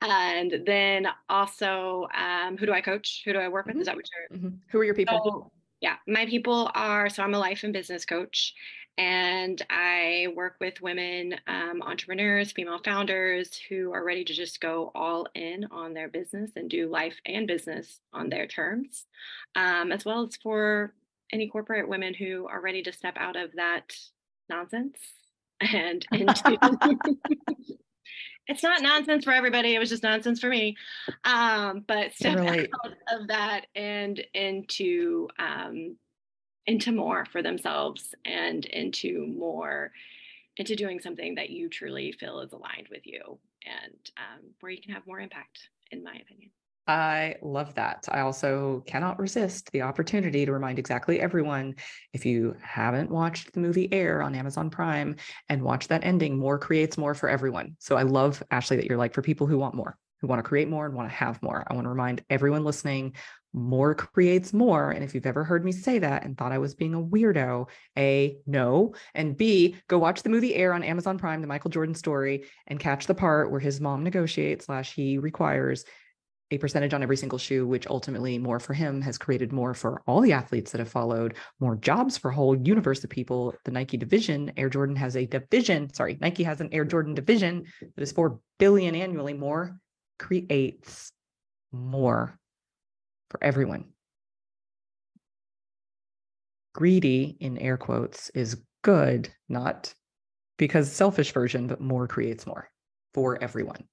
And then also, um, who do I coach? Who do I work with? Is that what you're? Mhm. Who are your people? So, yeah, my people are so I'm a life and business coach, and I work with women um, entrepreneurs, female founders who are ready to just go all in on their business and do life and business on their terms, um, as well as for any corporate women who are ready to step out of that nonsense <laughs> and <laughs> into it's not nonsense for everybody it was just nonsense for me um but step out of that and into um into more for themselves and into more into doing something that you truly feel is aligned with you and um, where you can have more impact in my opinion I love that. I also cannot resist the opportunity to remind exactly everyone if you haven't watched the movie Air on Amazon Prime and watch that ending, more creates more for everyone. So I love, Ashley, that you're like for people who want more, who want to create more and want to have more. I want to remind everyone listening more creates more. And if you've ever heard me say that and thought I was being a weirdo, A, no. And B, go watch the movie Air on Amazon Prime, the Michael Jordan story, and catch the part where his mom negotiates slash he requires a percentage on every single shoe, which ultimately more for him has created more for all the athletes that have followed, more jobs for a whole universe of people. The Nike division, Air Jordan has a division. Sorry, Nike has an Air Jordan division that is four billion annually. More creates more for everyone. Greedy in air quotes is good, not because selfish version, but more creates more for everyone.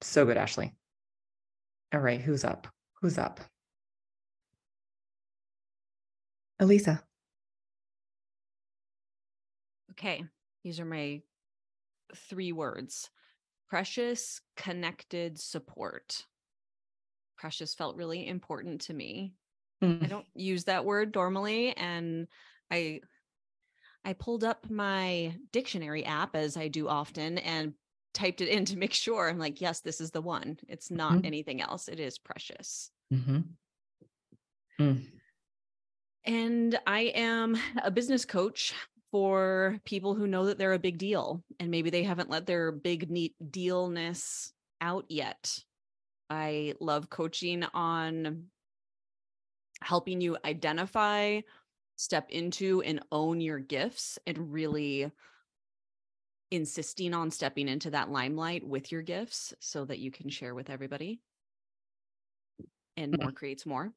So good, Ashley. All right, who's up? Who's up? Elisa. Okay, these are my three words precious, connected, support. Precious felt really important to me. I Mm, don't use that word normally and I I pulled up my dictionary app as I do often and typed it in to make sure. I'm like, yes, this is the one. It's not Mhm. anything else. It is precious. mhm. Mm, And I am a business coach for people who know that they're a big deal and maybe they haven't let their big neat dealness out yet. I love coaching on helping you identify, step into, and own your gifts and really insisting on stepping into that limelight with your gifts so that you can share with everybody. And more creates more.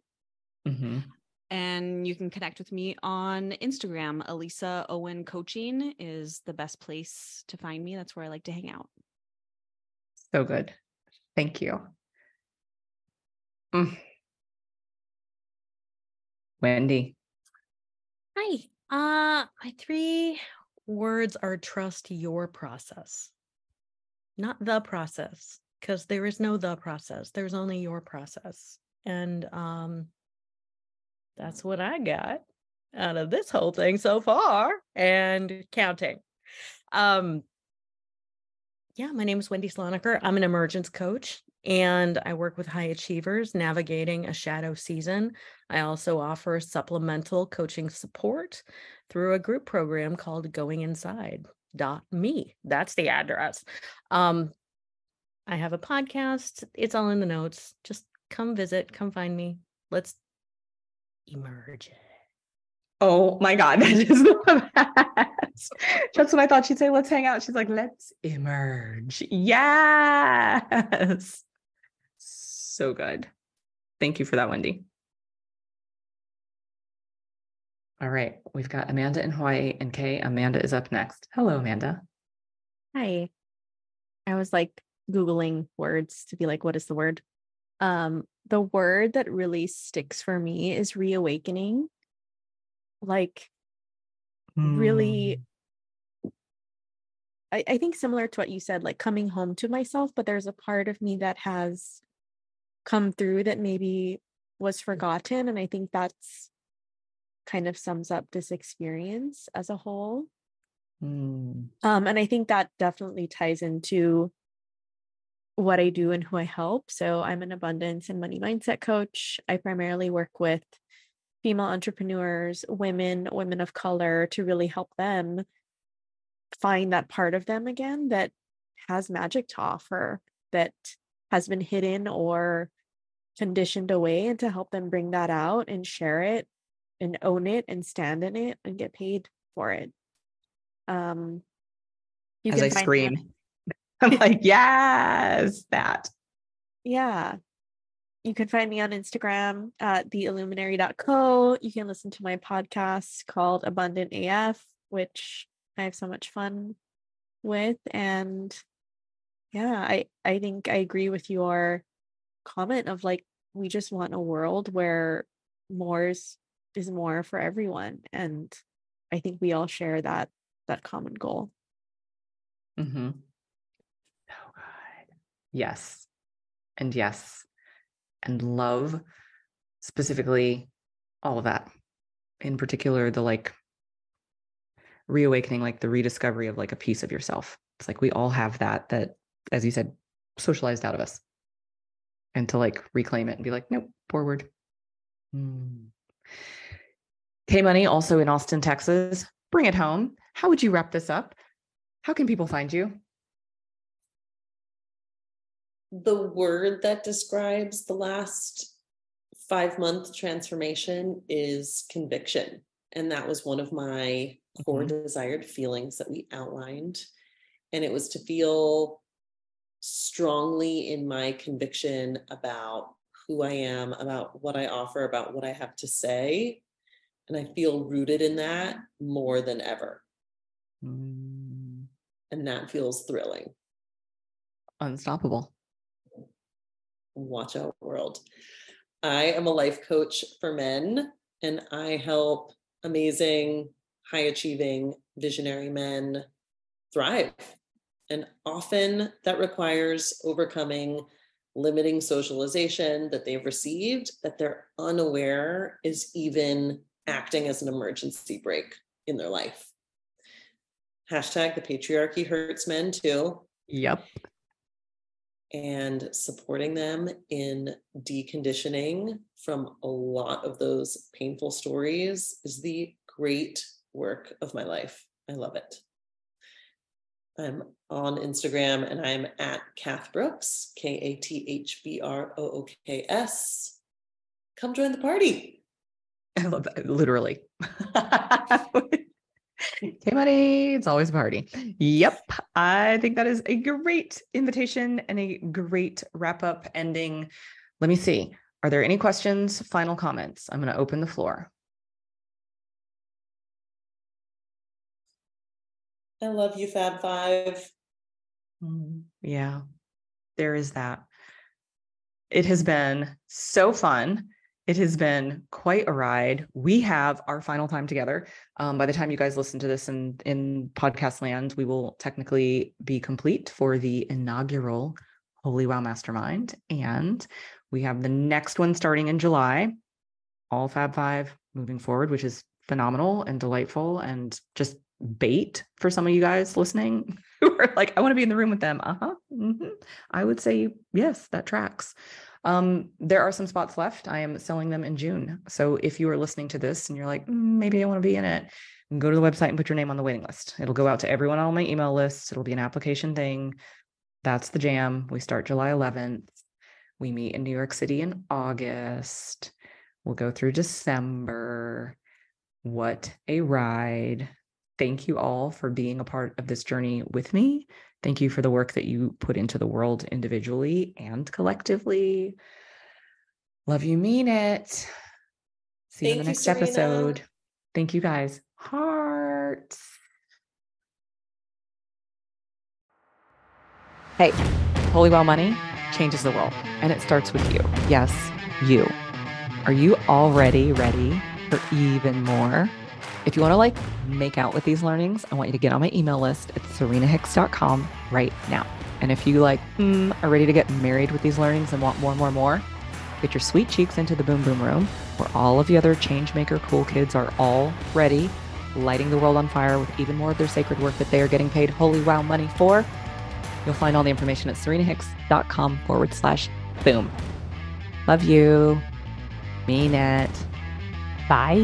mhm. And you can connect with me on Instagram. Elisa Owen Coaching is the best place to find me. That's where I like to hang out. So good. Thank you. Mm. Wendy. Hi. Uh my three words are trust your process. Not the process, because there is no the process. There's only your process. And um that's what I got out of this whole thing so far and counting. Um yeah, my name is Wendy Sloniker. I'm an emergence coach and I work with high achievers navigating a shadow season. I also offer supplemental coaching support through a group program called Going Inside dot me. That's the address. Um, I have a podcast. It's all in the notes. Just come visit, come find me. Let's emerge. Oh my God, <laughs> that is the best. Just when I thought she'd say, let's hang out. She's like, let's emerge. Yes. So good. Thank you for that, Wendy. All right. We've got Amanda in Hawaii and Kay. Amanda is up next. Hello, Amanda. Hi. I was like Googling words to be like, what is the word? Um, the word that really sticks for me is reawakening. Like, really, I, I think similar to what you said, like coming home to myself, but there's a part of me that has come through that maybe was forgotten. And I think that's kind of sums up this experience as a whole. Mm, Um, and I think that definitely ties into what I do and who I help. So I'm an abundance and money mindset coach. I primarily work with female entrepreneurs, women, women of color to really help them find that part of them again that has magic to offer that has been hidden or conditioned away and to help them bring that out and share it and own it and stand in it and get paid for it. Um you As I find me on- scream. <laughs> <laughs> I'm like, yes, that. yeah. You can find me on Instagram at theilluminary.co. You can listen to my podcast called Abundant AF, which I have so much fun with. And yeah, I, I think I agree with your comment of like, we just want a world where more is, is more for everyone. And I think we all share that that common goal. Mm-hmm. Good. Yes. And yes. And love specifically all of that. In particular, the like reawakening, like the rediscovery of like a piece of yourself. It's like we all have that, that, as you said, socialized out of us. And to like reclaim it and be like, nope, forward. Mm. K Money, also in Austin, Texas. Bring it home. How would you wrap this up? How can people find you? the word that describes the last five month transformation is conviction. And that was one of my core desired feelings that we outlined. And it was to feel strongly in my conviction about who I am, about what I offer, about what I have to say. And I feel rooted in that more than ever. Mm, And that feels thrilling. unstoppable. Watch out, world. I am a life coach for men, and I help amazing, high achieving, visionary men thrive. And often that requires overcoming limiting socialization that they've received that they're unaware is even acting as an emergency brake in their life. Hashtag the patriarchy hurts men too Yep. and supporting them in deconditioning from a lot of those painful stories is the great work of my life. I love it. I'm on Instagram and I'm at Kath Brooks, K A T H B R O O K S. Come join the party. I love that. Literally. <laughs> Hey, buddy. It's always a party. Yep. I think that is a great invitation and a great wrap up ending. Let me see. Are there any questions? Final comments? I'm going to open the floor. I love you, Fab Five. Mm, Yeah, there is that. It has been so fun. It has been quite a ride. We have our final time together. Um, by the time you guys listen to this in, in podcast land, we will technically be complete for the inaugural Holy Wow Mastermind. And we have the next one starting in July, all Fab Five moving forward, which is phenomenal and delightful and just bait for some of you guys listening <laughs> who are like, I want to be in the room with them. Uh huh. I would say yes, that tracks. Um, there are some spots left. I am selling them in June. So if you are listening to this and you're like, "Mm, maybe I want to be in it, go to the website and put your name on the waiting list. It'll go out to everyone on my email list. It'll be an application thing. That's the jam. We start July 11th. We meet in New York City in August. We'll go through December. What a ride. Thank you all for being a part of this journey with me. Thank you for the work that you put into the world individually and collectively. Love you, mean it. See you in the next Serena. episode. Thank you guys. Hearts. Hey, Holy Wow Money changes the world, and it starts with you. Yes, you. Are you already ready for even more? If you want to like make out with these learnings, I want you to get on my email list at serenahicks.com right now. And if you like hmm, are ready to get married with these learnings and want more, more, more, get your sweet cheeks into the boom boom room where all of the other changemaker cool kids are all ready, lighting the world on fire with even more of their sacred work that they are getting paid holy wow money for. You'll find all the information at serenahicks.com forward slash boom. Love you. Mean it. Bye.